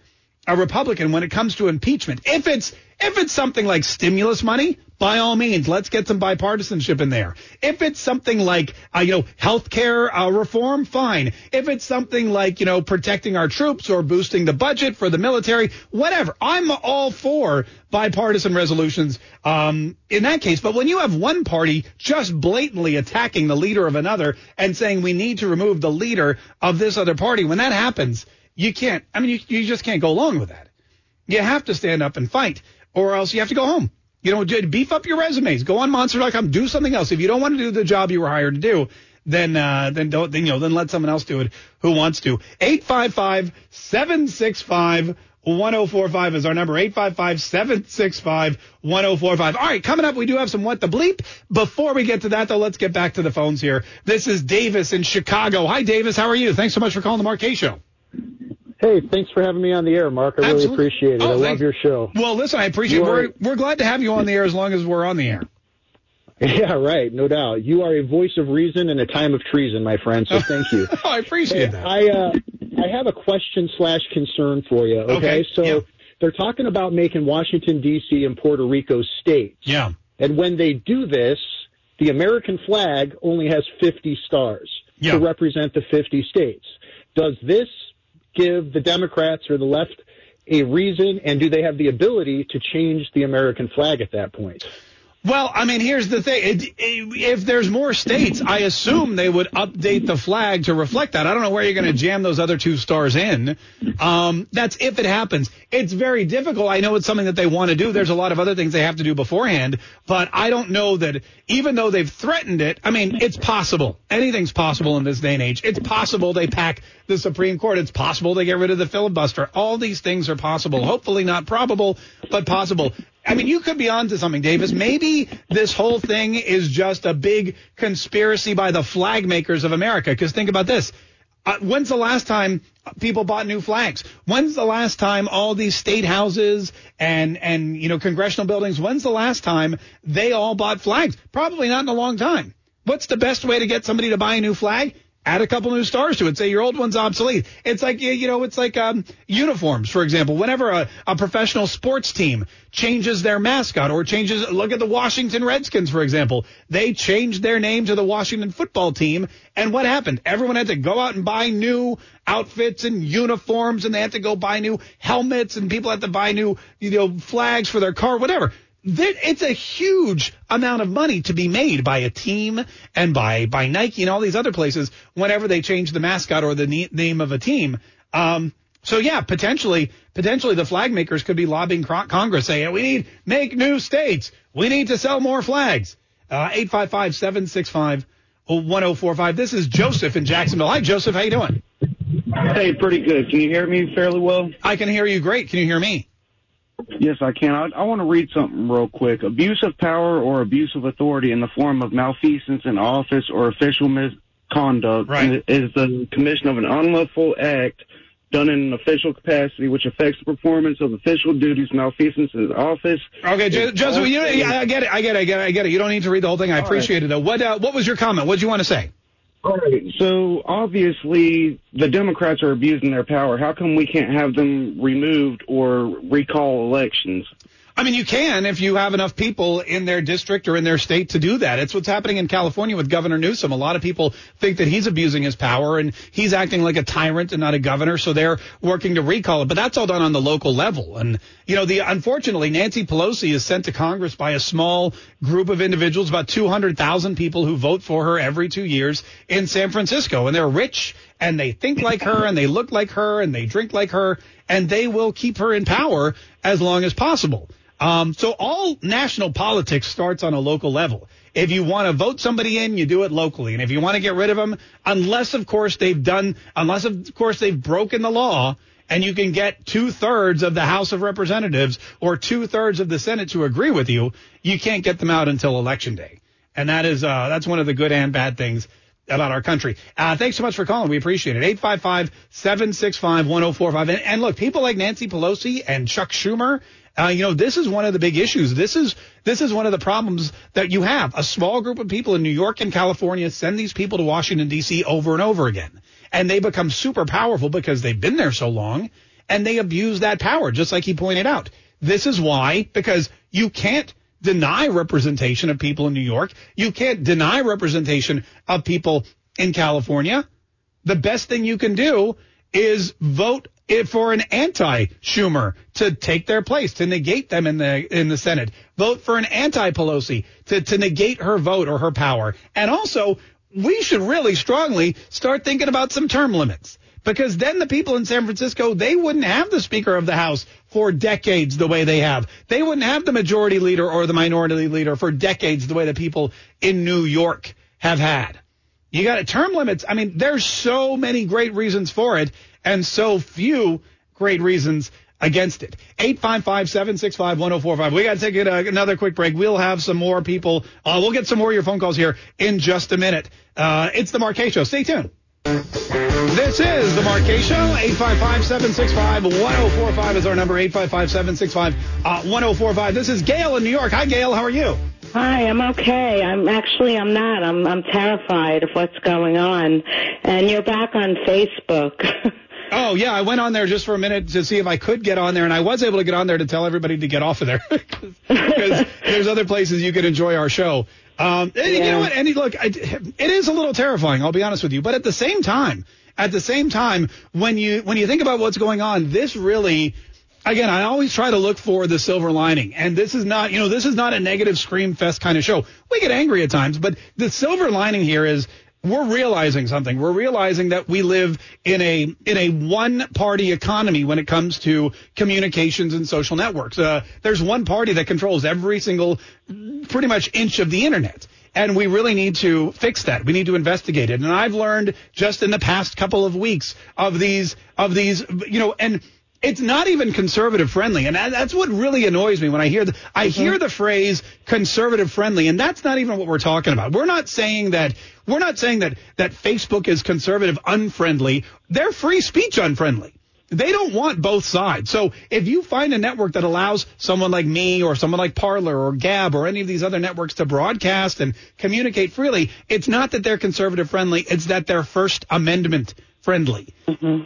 S5: a Republican when it comes to impeachment. If it's if it's something like stimulus money, by all means, let's get some bipartisanship in there. If it's something like uh, you know healthcare uh, reform, fine. If it's something like you know protecting our troops or boosting the budget for the military, whatever. I'm all for bipartisan resolutions um, in that case. But when you have one party just blatantly attacking the leader of another and saying we need to remove the leader of this other party, when that happens, you can't. I mean, you, you just can't go along with that. You have to stand up and fight, or else you have to go home. You know, beef up your resumes. Go on Monster.com. Do something else. If you don't want to do the job you were hired to do, then uh, then don't then you know then let someone else do it who wants to. 855-765 1045 is our number 855-765 1045. All right, coming up we do have some what the bleep. Before we get to that though, let's get back to the phones here. This is Davis in Chicago. Hi Davis, how are you? Thanks so much for calling the Kaye show.
S15: Hey, thanks for having me on the air, Mark. I really appreciate it.
S5: Oh,
S15: I love your show.
S5: Well, listen, I appreciate
S15: You
S5: we're
S15: are-
S5: we're glad to have you on the air as long as we're on the air. (laughs)
S15: Yeah, right. No doubt. You are a voice of reason in a time of treason, my friend. So thank you. (laughs)
S5: I appreciate that.
S15: I uh, I have a question slash concern for you. Okay,
S5: Okay,
S15: so
S5: yeah.
S15: they're talking about making Washington D.C. and Puerto Rico states.
S5: Yeah.
S15: And when they do this, the American flag only has 50 stars. to represent the 50 states. Does this give the Democrats or the left a reason, and do they have the ability to change the American flag at that point?
S5: Well, I mean, here's the thing. It, it, if there's more states, I assume they would update the flag to reflect that. I don't know where you're going to jam those other two stars in. Um, that's if it happens. It's very difficult. I know it's something that they want to do. There's a lot of other things they have to do beforehand, but I don't know that even though they've threatened it, I mean, it's possible. Anything's possible in this day and age. It's possible they pack the Supreme Court. It's possible they get rid of the filibuster. All these things are possible. Hopefully not probable, but possible. I mean, you could be onto something, Davis. Maybe this whole thing is just a big conspiracy by the flag makers of America. Because think about this. Uh, when's the last time people bought new flags? When's the last time all these state houses and, and, you know, congressional buildings, when's the last time they all bought flags? Probably not in a long time. What's the best way to get somebody to buy a new flag? Add a couple new stars to it. Say your old one's obsolete. It's like you know, it's like um, uniforms, for example. Whenever a, a professional sports team changes their mascot or changes, look at the Washington Redskins, for example. They changed their name to the Washington Football Team, and what happened? Everyone had to go out and buy new outfits and uniforms, and they had to go buy new helmets, and people had to buy new you know flags for their car, whatever it's a huge amount of money to be made by a team and by by Nike and all these other places whenever they change the mascot or the name of a team. Um, so yeah, potentially, potentially the flag makers could be lobbying Congress saying we need make new states, we need to sell more flags. Uh, eight five five seven six five one zero four five. This is Joseph in Jacksonville. Hi, Joseph. How you doing?
S16: Hey, pretty good. Can you hear me fairly well?
S5: I can hear you great. Can you hear me?
S16: Yes, I can. I, I want to read something real quick. Abuse of power or abuse of authority in the form of malfeasance in office or official misconduct
S5: right.
S16: is the commission of an unlawful act done in an official capacity which affects the performance of official duties, malfeasance in office.
S5: Okay, Joseph, you, I get it, I get it, I get it, I get it. You don't need to read the whole thing. I All appreciate right. it. Though. What uh, what was your comment? What did you want to say?
S16: All right. So obviously the Democrats are abusing their power. How come we can't have them removed or recall elections?
S5: I mean, you can if you have enough people in their district or in their state to do that. It's what's happening in California with Governor Newsom. A lot of people think that he's abusing his power and he's acting like a tyrant and not a governor, so they're working to recall it. But that's all done on the local level. And, you know, the unfortunately, Nancy Pelosi is sent to Congress by a small group of individuals, about 200,000 people who vote for her every two years in San Francisco. And they're rich and they think like her and they look like her and they drink like her and they will keep her in power as long as possible. Um, so all national politics starts on a local level. If you want to vote somebody in, you do it locally. And if you want to get rid of them, unless of course they've done, unless of course they've broken the law and you can get two thirds of the House of Representatives or two thirds of the Senate to agree with you, you can't get them out until election day. And that is, uh, that's one of the good and bad things about our country. Uh, thanks so much for calling. We appreciate it. 855-765-1045. And, and look, people like Nancy Pelosi and Chuck Schumer uh, you know, this is one of the big issues. This is this is one of the problems that you have. A small group of people in New York and California send these people to Washington D.C. over and over again, and they become super powerful because they've been there so long, and they abuse that power, just like he pointed out. This is why, because you can't deny representation of people in New York. You can't deny representation of people in California. The best thing you can do is vote for an anti-Schumer to take their place, to negate them in the in the Senate. Vote for an anti-Pelosi to, to negate her vote or her power. And also, we should really strongly start thinking about some term limits. Because then the people in San Francisco, they wouldn't have the Speaker of the House for decades the way they have. They wouldn't have the majority leader or the minority leader for decades the way the people in New York have had. You got term limits. I mean, there's so many great reasons for it and so few great reasons against it. 855-765-1045. We got to take it, uh, another quick break. We'll have some more people. Uh, we'll get some more of your phone calls here in just a minute. Uh, it's the Kaye Show. Stay tuned. This is the Kaye Show. 855-765-1045 is our number. 855-765-1045. Uh, this is Gail in New York. Hi, Gail. How are you?
S17: Hi, I'm okay. I'm actually I'm not. I'm I'm terrified of what's going on. And you're back on Facebook. (laughs)
S5: Oh yeah, I went on there just for a minute to see if I could get on there, and I was able to get on there to tell everybody to get off of there (laughs) because (laughs) there's other places you could enjoy our show. Um, and You know what? And look, I, it is a little terrifying. I'll be honest with you, but at the same time, at the same time, when you when you think about what's going on, this really. Again, I always try to look for the silver lining, and this is not, you know, this is not a negative scream fest kind of show. We get angry at times, but the silver lining here is we're realizing something. We're realizing that we live in a in a one party economy when it comes to communications and social networks. Uh, there's one party that controls every single pretty much inch of the internet. And we really need to fix that. We need to investigate it. And I've learned just in the past couple of weeks of these of these you know and it's not even conservative friendly, and that's what really annoys me when I hear the I mm-hmm. hear the phrase conservative friendly, and that's not even what we're talking about. We're not saying that we're not saying that that Facebook is conservative unfriendly. They're free speech unfriendly. They don't want both sides. So if you find a network that allows someone like me or someone like Parler or Gab or any of these other networks to broadcast and communicate freely, it's not that they're conservative friendly. It's that they're First Amendment friendly.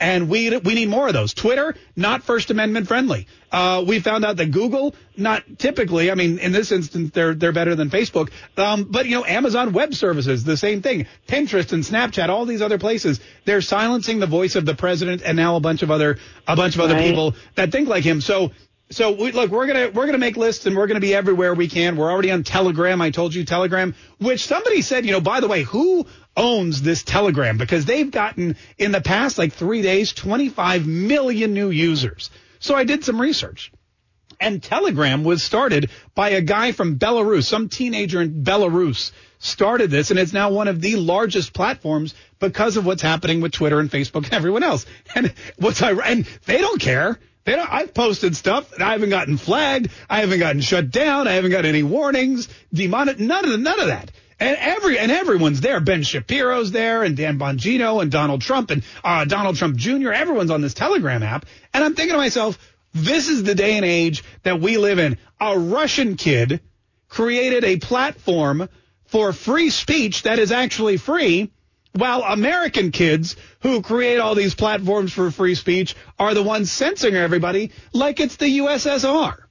S5: And we we need more of those. Twitter, not First Amendment friendly. Uh, we found out that Google, not typically. I mean, in this instance, they're they're better than Facebook. Um, but you know, Amazon Web Services, the same thing. Pinterest and Snapchat, all these other places, they're silencing the voice of the president and now a bunch of other a bunch of other
S17: Right.
S5: people that think like him. So. So we, look, we're gonna we're gonna make lists and we're gonna be everywhere we can. We're already on Telegram. I told you Telegram, which somebody said, you know, by the way, who owns this Telegram? Because they've gotten in the past like three days 25 million new users. So I did some research. And Telegram was started by a guy from Belarus, some teenager in Belarus started this, and it's now one of the largest platforms because of what's happening with Twitter and Facebook and everyone else. (laughs) And what's I and they don't care. They don't, I've posted stuff and I haven't gotten flagged. I haven't gotten shut down. I haven't got any warnings. Demon, none of the, none of that. And every and everyone's there. Ben Shapiro's there, and Dan Bongino, and Donald Trump, and uh, Donald Trump Jr. Everyone's on this Telegram app, and I'm thinking to myself, this is the day and age that we live in. A Russian kid created a platform for free speech that is actually free, while American kids who create all these platforms for free speech are the ones censoring everybody like it's the USSR.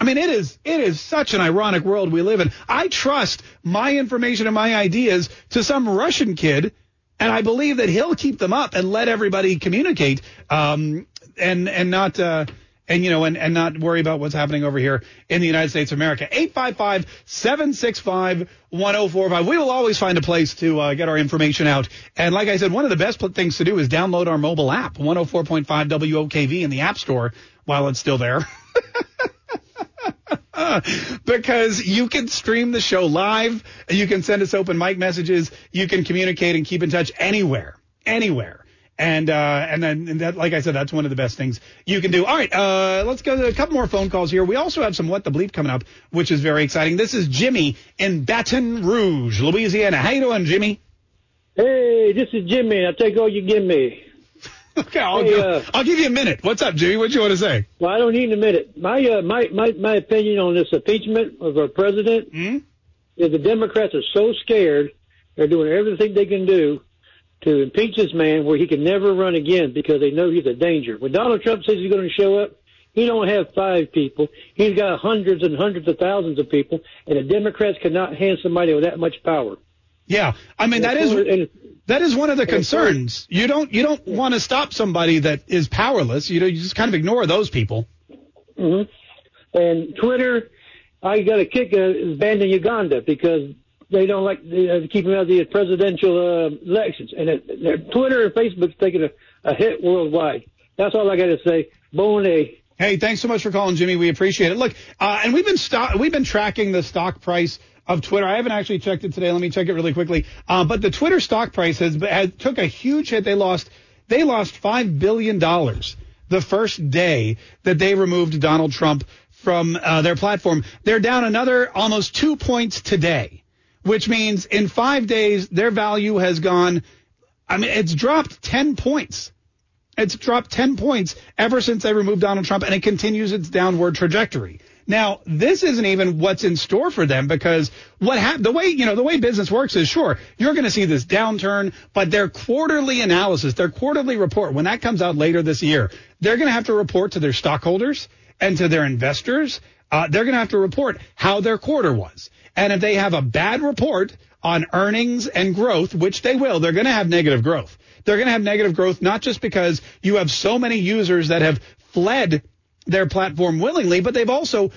S5: I mean, it is it is such an ironic world we live in. I trust my information and my ideas to some Russian kid, and I believe that he'll keep them up and let everybody communicate, um, and and not uh, and you know and, and not worry about what's happening over here in the United States of America. 855-765-1045. We will always find a place to uh, get our information out. And like I said, one of the best things to do is download our mobile app, 104.5 WOKV in the App Store while it's still there. (laughs) (laughs) because you can stream the show live. You can send us open mic messages. You can communicate and keep in touch anywhere, anywhere. And uh, and then and that, like I said, that's one of the best things you can do. All right, uh, let's go to a couple more phone calls here. We also have some what the bleep coming up, which is very exciting. This is Jimmy in Baton Rouge, Louisiana. How you doing, Jimmy?
S18: Hey, this is Jimmy. I'll take all you give me.
S5: Okay, I'll,
S18: Hey,
S5: give,
S18: uh,
S5: I'll give you a minute. What's up, Jimmy? What you want to say?
S18: Well, I don't need a minute. My uh, my my my opinion on this impeachment of our president
S5: Hmm?
S18: is the Democrats are so scared they're doing everything they can do to impeach this man where he can never run again because they know he's a danger. When Donald Trump says he's going to show up, he don't have five people. He's got hundreds and hundreds of thousands of people, and the Democrats cannot hand somebody with that much power.
S5: Yeah, I mean that is
S18: And-
S5: that is one of the concerns. You don't you don't want to stop somebody that is powerless. You know, you just kind of ignore those people.
S18: hmm And Twitter, I got a kick is banned in Uganda because they don't like uh, keeping out of the presidential uh, elections. And it, their Twitter and Facebook's taking a, a hit worldwide. That's all I got to say. Bon
S5: Hey, thanks so much for calling, Jimmy. We appreciate it. Look, uh, and we've been sto- we've been tracking the stock price of Twitter. I haven't actually checked it today. Let me check it really quickly. Uh, but the Twitter stock price has, has took a huge hit. They lost they lost five billion dollars the first day that they removed Donald Trump from uh, their platform. They're down another almost two points today, which means in five days their value has gone. I mean, it's dropped ten points. It's dropped 10 points ever since they removed Donald Trump, and it continues its downward trajectory. Now, this isn't even what's in store for them because what hap- the way, you know, the way business works is sure, you're going to see this downturn, but their quarterly analysis, their quarterly report, when that comes out later this year, they're going to have to report to their stockholders and to their investors. Uh, they're going to have to report how their quarter was. And if they have a bad report on earnings and growth, which they will, they're going to have negative growth. They're going to have negative growth not just because you have so many users that have fled their platform willingly, but they've also,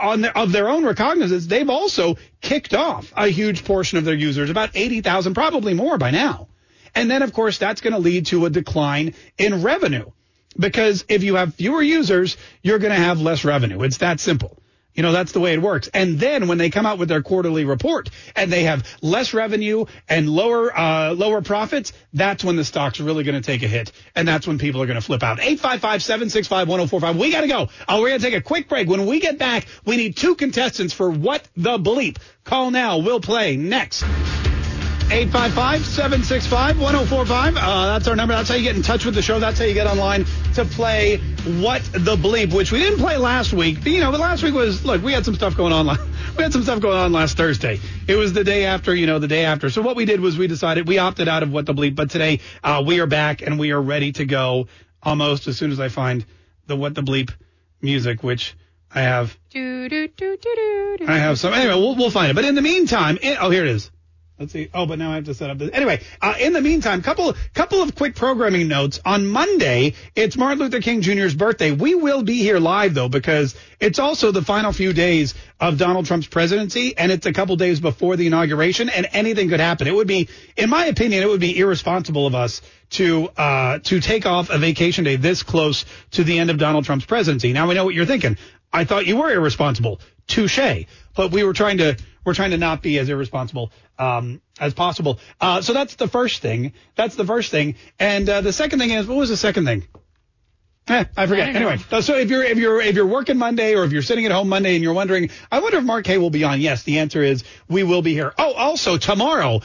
S5: on their, of their own recognizance, they've also kicked off a huge portion of their users, about 80,000, probably more by now. And then, of course, that's going to lead to a decline in revenue because if you have fewer users, you're going to have less revenue. It's that simple. You know, that's the way it works. And then when they come out with their quarterly report and they have less revenue and lower, uh, lower profits, that's when the stock's really going to take a hit. And that's when people are going to flip out. 855-765-1045. We got to go. Uh, we're going to take a quick break. When we get back, we need two contestants for What the Bleep. Call now. We'll play next. 855-765-1045. Uh, that's our number. That's how you get in touch with the show. That's how you get online to play What the Bleep, which we didn't play last week. But, you know, but last week was, look, we had some stuff going on. (laughs) We had some stuff going on last Thursday. It was the day after, you know, the day after. So what we did was we decided, we opted out of What the Bleep. But today, uh, we are back and we are ready to go almost as soon as I find the What the Bleep music, which I have.
S6: Do, do, do, do, do, do.
S5: I have some. Anyway, we'll, we'll find it. But in the meantime, it, oh, here it is. Let's see. Oh, but now I have to set up this. Anyway, uh, in the meantime, couple couple of quick programming notes. On Monday, it's Martin Luther King Jr.'s birthday. We will be here live though because it's also the final few days of Donald Trump's presidency, and it's a couple days before the inauguration, and anything could happen. It would be, in my opinion, it would be irresponsible of us to uh, to take off a vacation day this close to the end of Donald Trump's presidency. Now we know what you're thinking. I thought you were irresponsible. Touche. But we were trying to we're trying to not be as irresponsible um, as possible. Uh, so that's the first thing. That's the first thing. And uh, the second thing is, what was the second thing? Eh, I forget.
S6: I
S5: anyway, so if you're if you're if you're working Monday or if you're sitting at home Monday and you're wondering, I wonder if Mark Kaye will be on. Yes, the answer is we will be here. Oh, also tomorrow.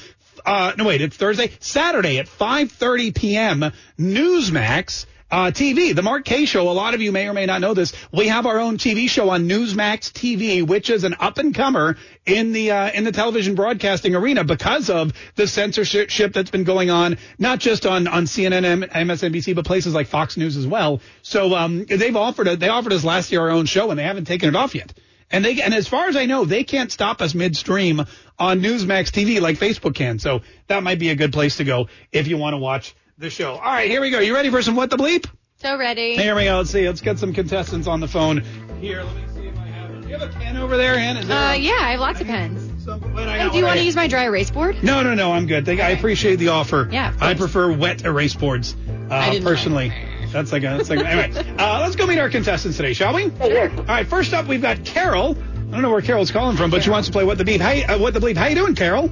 S5: Uh, no, wait, it's Thursday, Saturday at 5:30 p.m. Newsmax. Uh, TV, the Mark Kaye Show. A lot of you may or may not know this. We have our own TV show on Newsmax TV, which is an up and comer in the uh, in the television broadcasting arena because of the censorship that's been going on, not just on on CNN, and MSNBC, but places like Fox News as well. So um, they've offered they offered us last year our own show, and they haven't taken it off yet. And they and as far as I know, they can't stop us midstream on Newsmax TV like Facebook can. So that might be a good place to go if you want to watch the show. All right, here we go. You ready for some what the bleep?
S6: So ready.
S5: Here we go. Let's see. Let's get some contestants on the phone. Here, let me see if I have. Do you have a pen over there, Ann? Is there
S6: Uh,
S5: a-
S6: yeah, I have lots of pens.
S5: some- wait, I
S6: Oh,
S5: got
S6: do you
S5: one
S6: want to use my dry erase board?
S5: No, no, no. I'm good. They, I appreciate the offer.
S6: Yeah, of
S5: I
S6: course.
S5: prefer wet erase boards uh,
S6: I didn't
S5: personally. That's like a. That's like anyway. Uh, let's go meet our contestants today, shall we? All right. First up, we've got Carol. I don't know where Carol's calling from, but she wants to play what the beep. Hey, uh, what the bleep? How you doing, Carol?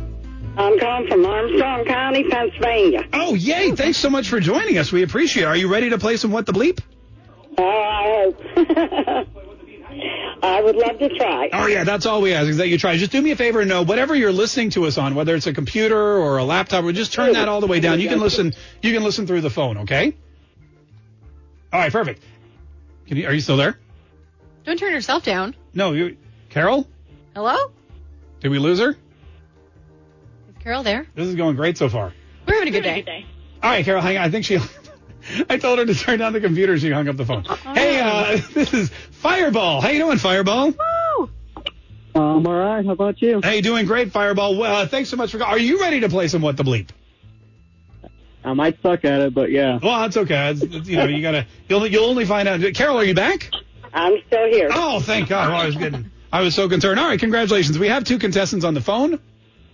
S17: I'm calling from Armstrong County, Pennsylvania.
S5: Oh, yay! Thanks so much for joining us. We appreciate it. Are you ready to play some what the bleep?
S17: Oh, I hope. I would love to try.
S5: Oh yeah, that's all we ask is that you try. Just do me a favor and know whatever you're listening to us on, whether it's a computer or a laptop, or just turn that all the way down. You can listen. You can listen through the phone. Okay. All right, perfect. Can you, are you still there?
S6: Don't turn yourself down.
S5: No, you, Carol.
S6: Hello?
S5: Did we lose her?
S6: Is Carol there?
S5: This is going great so far.
S6: We're having a good day.
S5: All right, Carol, hang on. I think she. (laughs) I told her to turn down the computer. She hung up the phone. Hey, uh, (laughs) this is Fireball. How you doing, Fireball?
S19: I'm all right. How about you?
S5: Hey, doing great, Fireball. Well, uh, thanks so much for. Are you ready to play some what the bleep?
S19: I might suck at it, but yeah.
S5: Well, that's okay. It's, it's, you know, you gotta. You'll you'll only find out. Carol, are you back?
S17: I'm still here.
S5: Oh, thank God. Well, I was getting. I was so concerned. All right, congratulations. We have two contestants on the phone.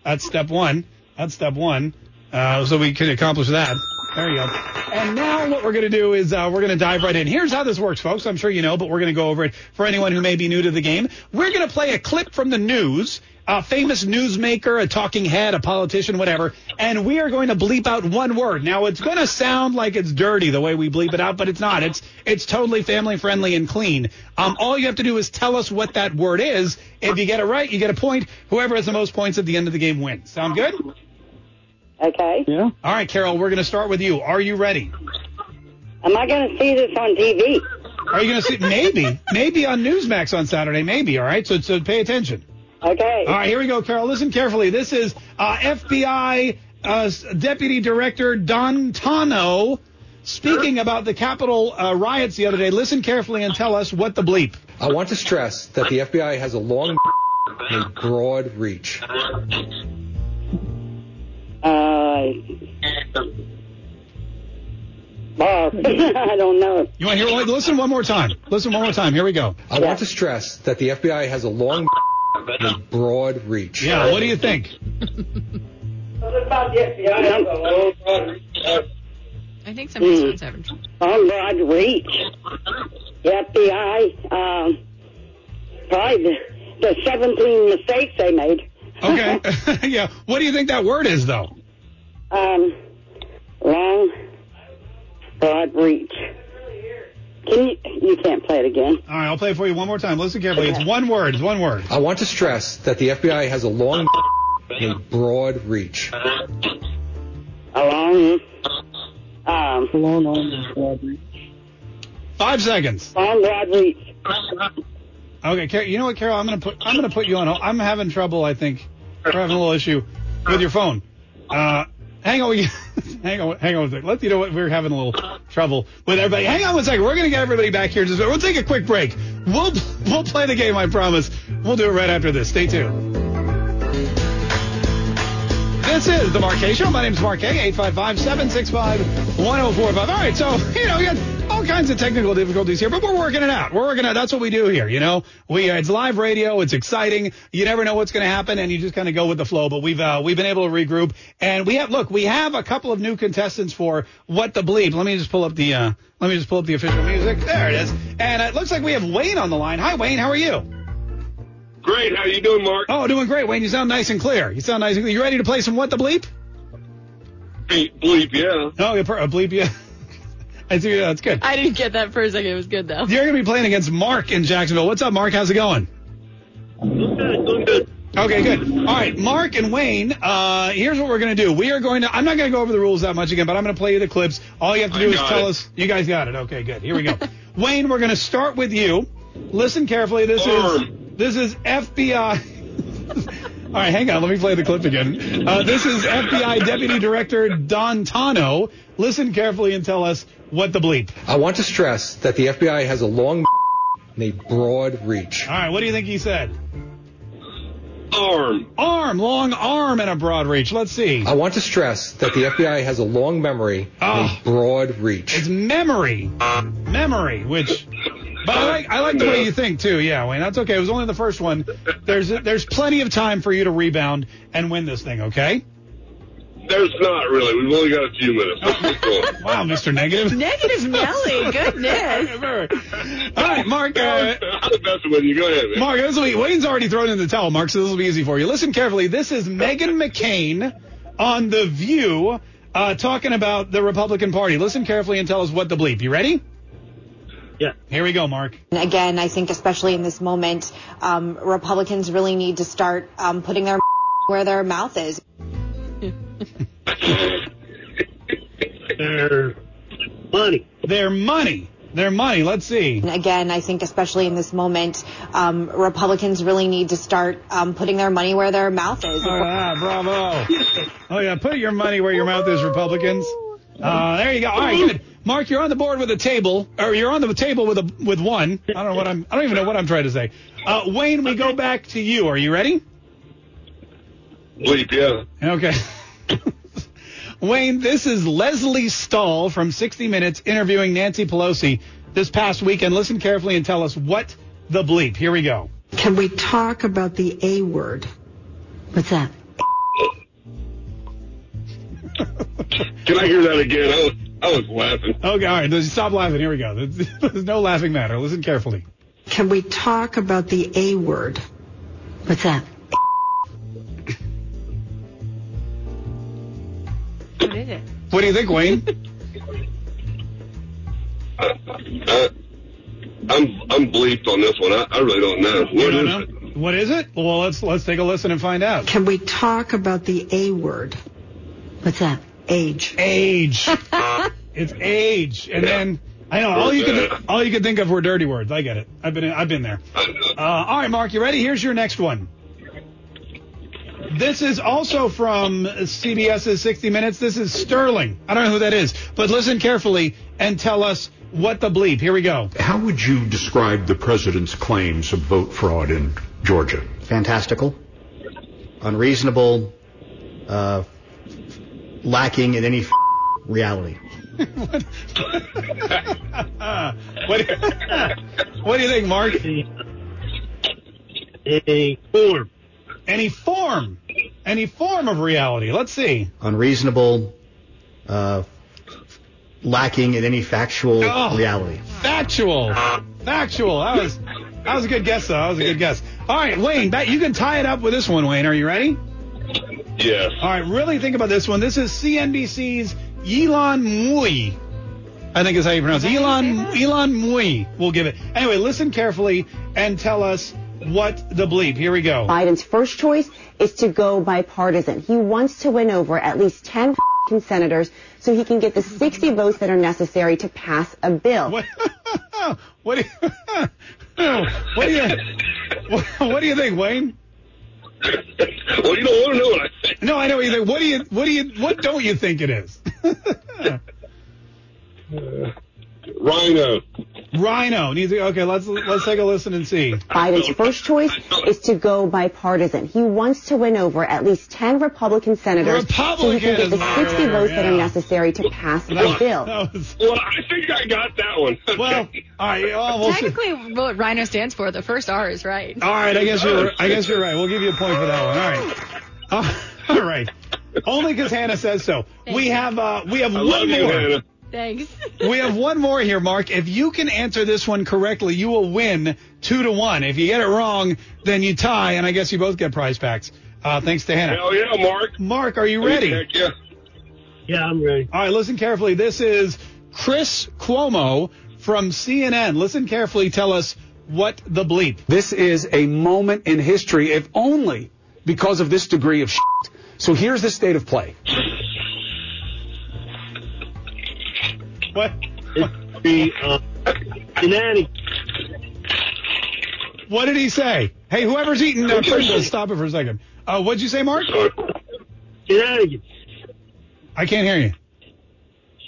S5: That's step one. That's step one. Uh, so we can accomplish that. There you go. And now what we're going to do is uh, we're going to dive right in. Here's how this works, folks. I'm sure you know, but we're going to go over it for anyone who may be new to the game. We're going to play a clip from the news, a famous newsmaker, a talking head, a politician, whatever, and we are going to bleep out one word. Now it's going to sound like it's dirty the way we bleep it out, but it's not. It's it's totally family friendly and clean. Um, all you have to do is tell us what that word is. If you get it right, you get a point. Whoever has the most points at the end of the game wins. Sound good?
S17: Okay.
S19: Yeah.
S5: All right, Carol, we're going to start with you. Are you ready?
S17: Am I going to see this on TV?
S5: Are you going to see? Maybe, maybe on Newsmax on Saturday. Maybe. All right. So, so pay attention.
S17: Okay.
S5: All right. Here we go, Carol. Listen carefully. This is uh, FBI uh, Deputy Director D'Antuono speaking about the Capitol uh, riots the other day. Listen carefully and tell us what the bleep.
S20: I want to stress that the FBI has a long and a broad reach.
S17: Uh, Bob, (laughs) I don't know.
S5: You want to hear? Listen one more time. Listen one more time. Here we go.
S20: I want to stress that the FBI has a long and broad reach.
S5: Yeah. What do you think? (laughs)
S6: I think somebody's phone's having trouble.
S17: On broad reach. The FBI, um, probably the, the 17 mistakes they made.
S5: Okay. (laughs) (laughs) yeah. What do you think that word is, though?
S17: Um, long, broad reach. Can you, you can't play it again.
S5: All right. I'll play it for you one more time. Listen carefully. It's one word. It's one word.
S20: I want to stress that the FBI has a long (laughs) and broad reach.
S17: Along, um, a long, long, broad reach.
S5: Five seconds.
S17: Long, broad reach.
S5: Okay, Car- you know what, Carol? I'm gonna put I'm gonna put you on. hold. I'm having trouble. I think we're having a little issue with your phone. Uh, hang on, (laughs) hang on, hang on a second. Let's you know what we're having a little trouble with everybody. Hang on one second. We're gonna get everybody back here. Just we'll take a quick break. We'll we'll play the game. I promise. We'll do it right after this. Stay tuned. This is the Mark Kaye Show. My name is Mark Kaye. 855-765-1045. All right, so you know, you got all kinds of technical difficulties here, but we're working it out. We're working it out. That's what we do here. You know, we uh, it's live radio. It's exciting. You never know what's going to happen, and you just kind of go with the flow. But we've uh, we've been able to regroup, and we have look, we have a couple of new contestants for what the bleep. Let me just pull up the uh, let me just pull up the official music. There it is, and it looks like we have Wayne on the line. Hi, Wayne. How are you?
S9: Great. How are you doing, Mark?
S5: Oh, doing great, Wayne. You sound nice and clear. You sound nice and clear. You ready to play some what the bleep?
S9: Beep, bleep, yeah.
S5: Oh, a bleep, yeah. (laughs) I see. That's good.
S6: I didn't get that for a second. It was good though.
S5: You're going to be playing against Mark in Jacksonville. What's up, Mark? How's it going?
S9: Doing good.
S5: Okay, good. All right, Mark and Wayne, uh, here's what we're going to do. We are going to, I'm not going to go over the rules that much again, but I'm going to play you the clips. All you have to
S9: I
S5: do is tell
S9: it.
S5: us, you guys got it. Okay, good. Here we go. (laughs) Wayne, we're going to start with you. Listen carefully. This is, this is FBI. All right, hang on. Let me play the clip again. Uh, this is FBI Deputy Director D'Antuono. Listen carefully and tell us what the bleep.
S20: I want to stress that the FBI has a long and a broad reach.
S5: All right, what do you think he said?
S9: Arm.
S5: Arm, long arm and a broad reach. Let's see.
S20: I want to stress that the FBI has a long memory and a broad reach.
S5: It's memory. Memory, which. But I like I like the way you think too. Yeah, Wayne, that's okay. It was only the first one. There's there's plenty of time for you to rebound and win this thing. Okay.
S9: There's not really. We've only got a few minutes. Let's get. (laughs)
S5: Wow, Mr. Negative.
S6: Negative Nelly. (laughs) Goodness.
S5: All right, Mark. Uh, (laughs)
S9: I'm the best with you. Go ahead, man.
S5: Mark, this will be, Wayne's already thrown in the towel, Mark, so this will be easy for you. Listen carefully. This is Meghan McCain on The View uh, talking about the Republican Party. Listen carefully and tell us what the bleep. You ready?
S19: Yeah.
S5: Here we go, Mark.
S21: Again, I think especially in this moment, um, Republicans really need to start um, putting their (laughs) where their mouth is. (laughs)
S19: Their money.
S5: Their money. Their money. Let's see.
S21: Again, I think especially in this moment, um, Republicans really need to start um, putting their money where their mouth is.
S5: Oh, yeah, bravo. Oh, yeah, put your money where your mouth is, Republicans. Uh, there you go. All right, good. Mark, you're on the board with a table, or you're on the table with a with one. I don't know what I'm. I don't even know what I'm trying to say. Uh, Wayne, we go back to you. Are you ready?
S9: Bleep, yeah.
S5: Okay. (laughs) Wayne, this is Lesley Stahl from 60 Minutes interviewing Nancy Pelosi this past weekend. Listen carefully and tell us what the bleep. Here we go.
S22: Can we talk about the A word? What's that?
S9: Can I hear that again? I was, laughing.
S5: Okay, all right. Stop laughing. Here we go. There's, (laughs) there's no laughing matter. Listen carefully.
S22: Can we talk about the A word? What's that?
S6: What is it?
S5: What do you think, Wayne? (laughs)
S9: Uh, I'm I'm bleeped on this one. I, I really don't know.
S5: You
S9: What
S5: don't
S9: is
S5: know?
S9: it?
S5: What is it? Well, let's let's take a listen and find out.
S22: Can we talk about the A word? What's that? Age.
S5: Age. (laughs) It's age, and then I know all you can all you can think of were dirty words. I get it. I've been I've been there. Uh, all right, Mark, you ready? Here's your next one. This is also from CBS's 60 Minutes. This is Sterling. I don't know who that is, but listen carefully and tell us what the bleep. Here we go.
S23: How would you describe the president's claims of vote fraud in Georgia?
S24: fantastical, unreasonable, uh, lacking in any f- reality.
S5: what, do you, what do you think, Mark?
S18: A form.
S5: Any form. Any form of reality. Let's see.
S24: Unreasonable, uh, lacking in any factual
S5: Oh.
S24: reality.
S5: Factual. Factual. That was that was a good guess, though. That was a good guess. All right, Wayne, that, you can tie it up with this one, Wayne. Are you ready?
S9: Yes.
S5: All right, really think about this one. This is CNBC's Elon Mui. I think is how you pronounce it. Elon Elon Mui. We'll give it. Anyway, listen carefully and tell us what the bleep. Here we go.
S25: Biden's first choice is to go bipartisan. He wants to win over at least 10 f***ing senators so he can get the 60 votes that are necessary to pass a bill.
S5: What? (laughs) what do you, (laughs) what do you what, (laughs) what do you think, Wayne?
S9: Well, you don't want to know what I think.
S5: No, I know think. What do you what do you what don't you think it is? (laughs) (laughs)
S9: Uh,
S5: RINO. RINO. Needs to- Okay, let's let's take a listen and see.
S25: Biden's first choice is to go bipartisan. He wants to win over at least 10 Republican senators so he can get the 60 votes that are necessary to pass the bill.
S9: Well, I think I got that one.
S5: Well, all right. Well, we'll.
S6: Technically, what RINO stands for, the first R is right.
S5: All right, I guess you're I guess you're right. We'll give you a point for that one. All right. Uh, (laughs) all right. Only because Hannah says so. We have uh we have
S9: I
S5: one
S9: love you,
S5: more.
S9: Hannah.
S6: Thanks.
S5: we have (laughs) one more here, Mark. If you can answer this one correctly, you will win two to one. If you get it wrong, then you tie, and I guess you both get prize packs. Uh, thanks to Hannah.
S9: Hell yeah, Mark.
S5: Mark, are you ready?
S9: Heck yeah.
S18: Yeah, I'm ready.
S5: All right, listen carefully. This is Chris Cuomo from CNN. Listen carefully. Tell us what the bleep.
S26: This is a moment in history, if only because of this degree of shit. So here's the state of play.
S5: What?
S18: The uh, shenanigans.
S5: What did he say? Hey, whoever's eating uh, Pringles, stop it for a second. Uh, what'd you say, Mark?
S18: Shenanigans.
S5: I can't hear you.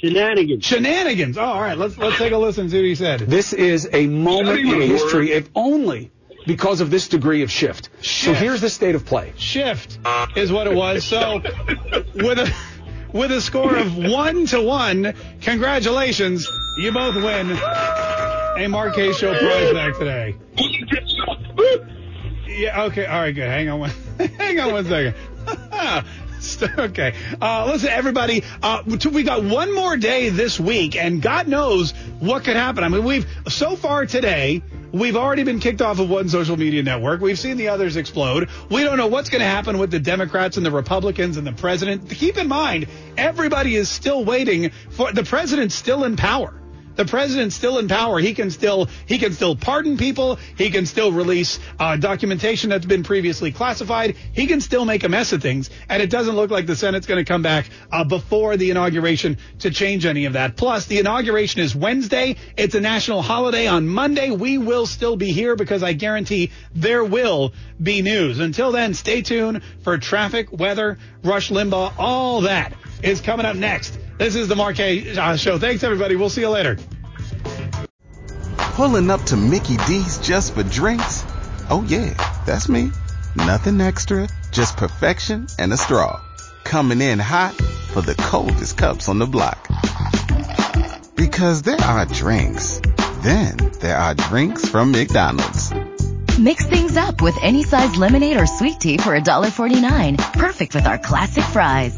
S18: Shenanigans.
S5: Shenanigans. Oh, all right. Let's let's take a listen and see what he said.
S26: This is a moment in history, if only because of this degree of shift. So here's the state of play.
S5: Shift is what it was. So with a with a score of (laughs) one to one, congratulations. You both win a Mark Kaye's Show prize back today. Yeah. Okay. All right. Good. Hang on one. (laughs) hang on one second. (laughs) okay. Uh, listen, everybody. Uh, we got one more day this week, and God knows what could happen. I mean, we've so far today. We've already been kicked off of one social media network. We've seen the others explode. We don't know what's going to happen with the Democrats and the Republicans and the president. Keep in mind, everybody is still waiting for the president's still in power. The president's still in power. He can still he can still pardon people. He can still release uh, documentation that's been previously classified. He can still make a mess of things, and it doesn't look like the Senate's going to come back uh, before the inauguration to change any of that. Plus, the inauguration is Wednesday. It's a national holiday on Monday. We will still be here because I guarantee there will be news. Until then, stay tuned for traffic, weather, Rush Limbaugh, all that is coming up next. This is the Mark Kaye's uh, Show. Thanks, everybody. We'll see you later.
S27: Pulling up to Mickey D's just for drinks? Oh, yeah, that's me. Nothing extra, just perfection and a straw. Coming in hot for the coldest cups on the block. Because there are drinks, then there are drinks from McDonald's.
S28: Mix things up with any size lemonade or sweet tea for $1.49. Perfect with our classic fries.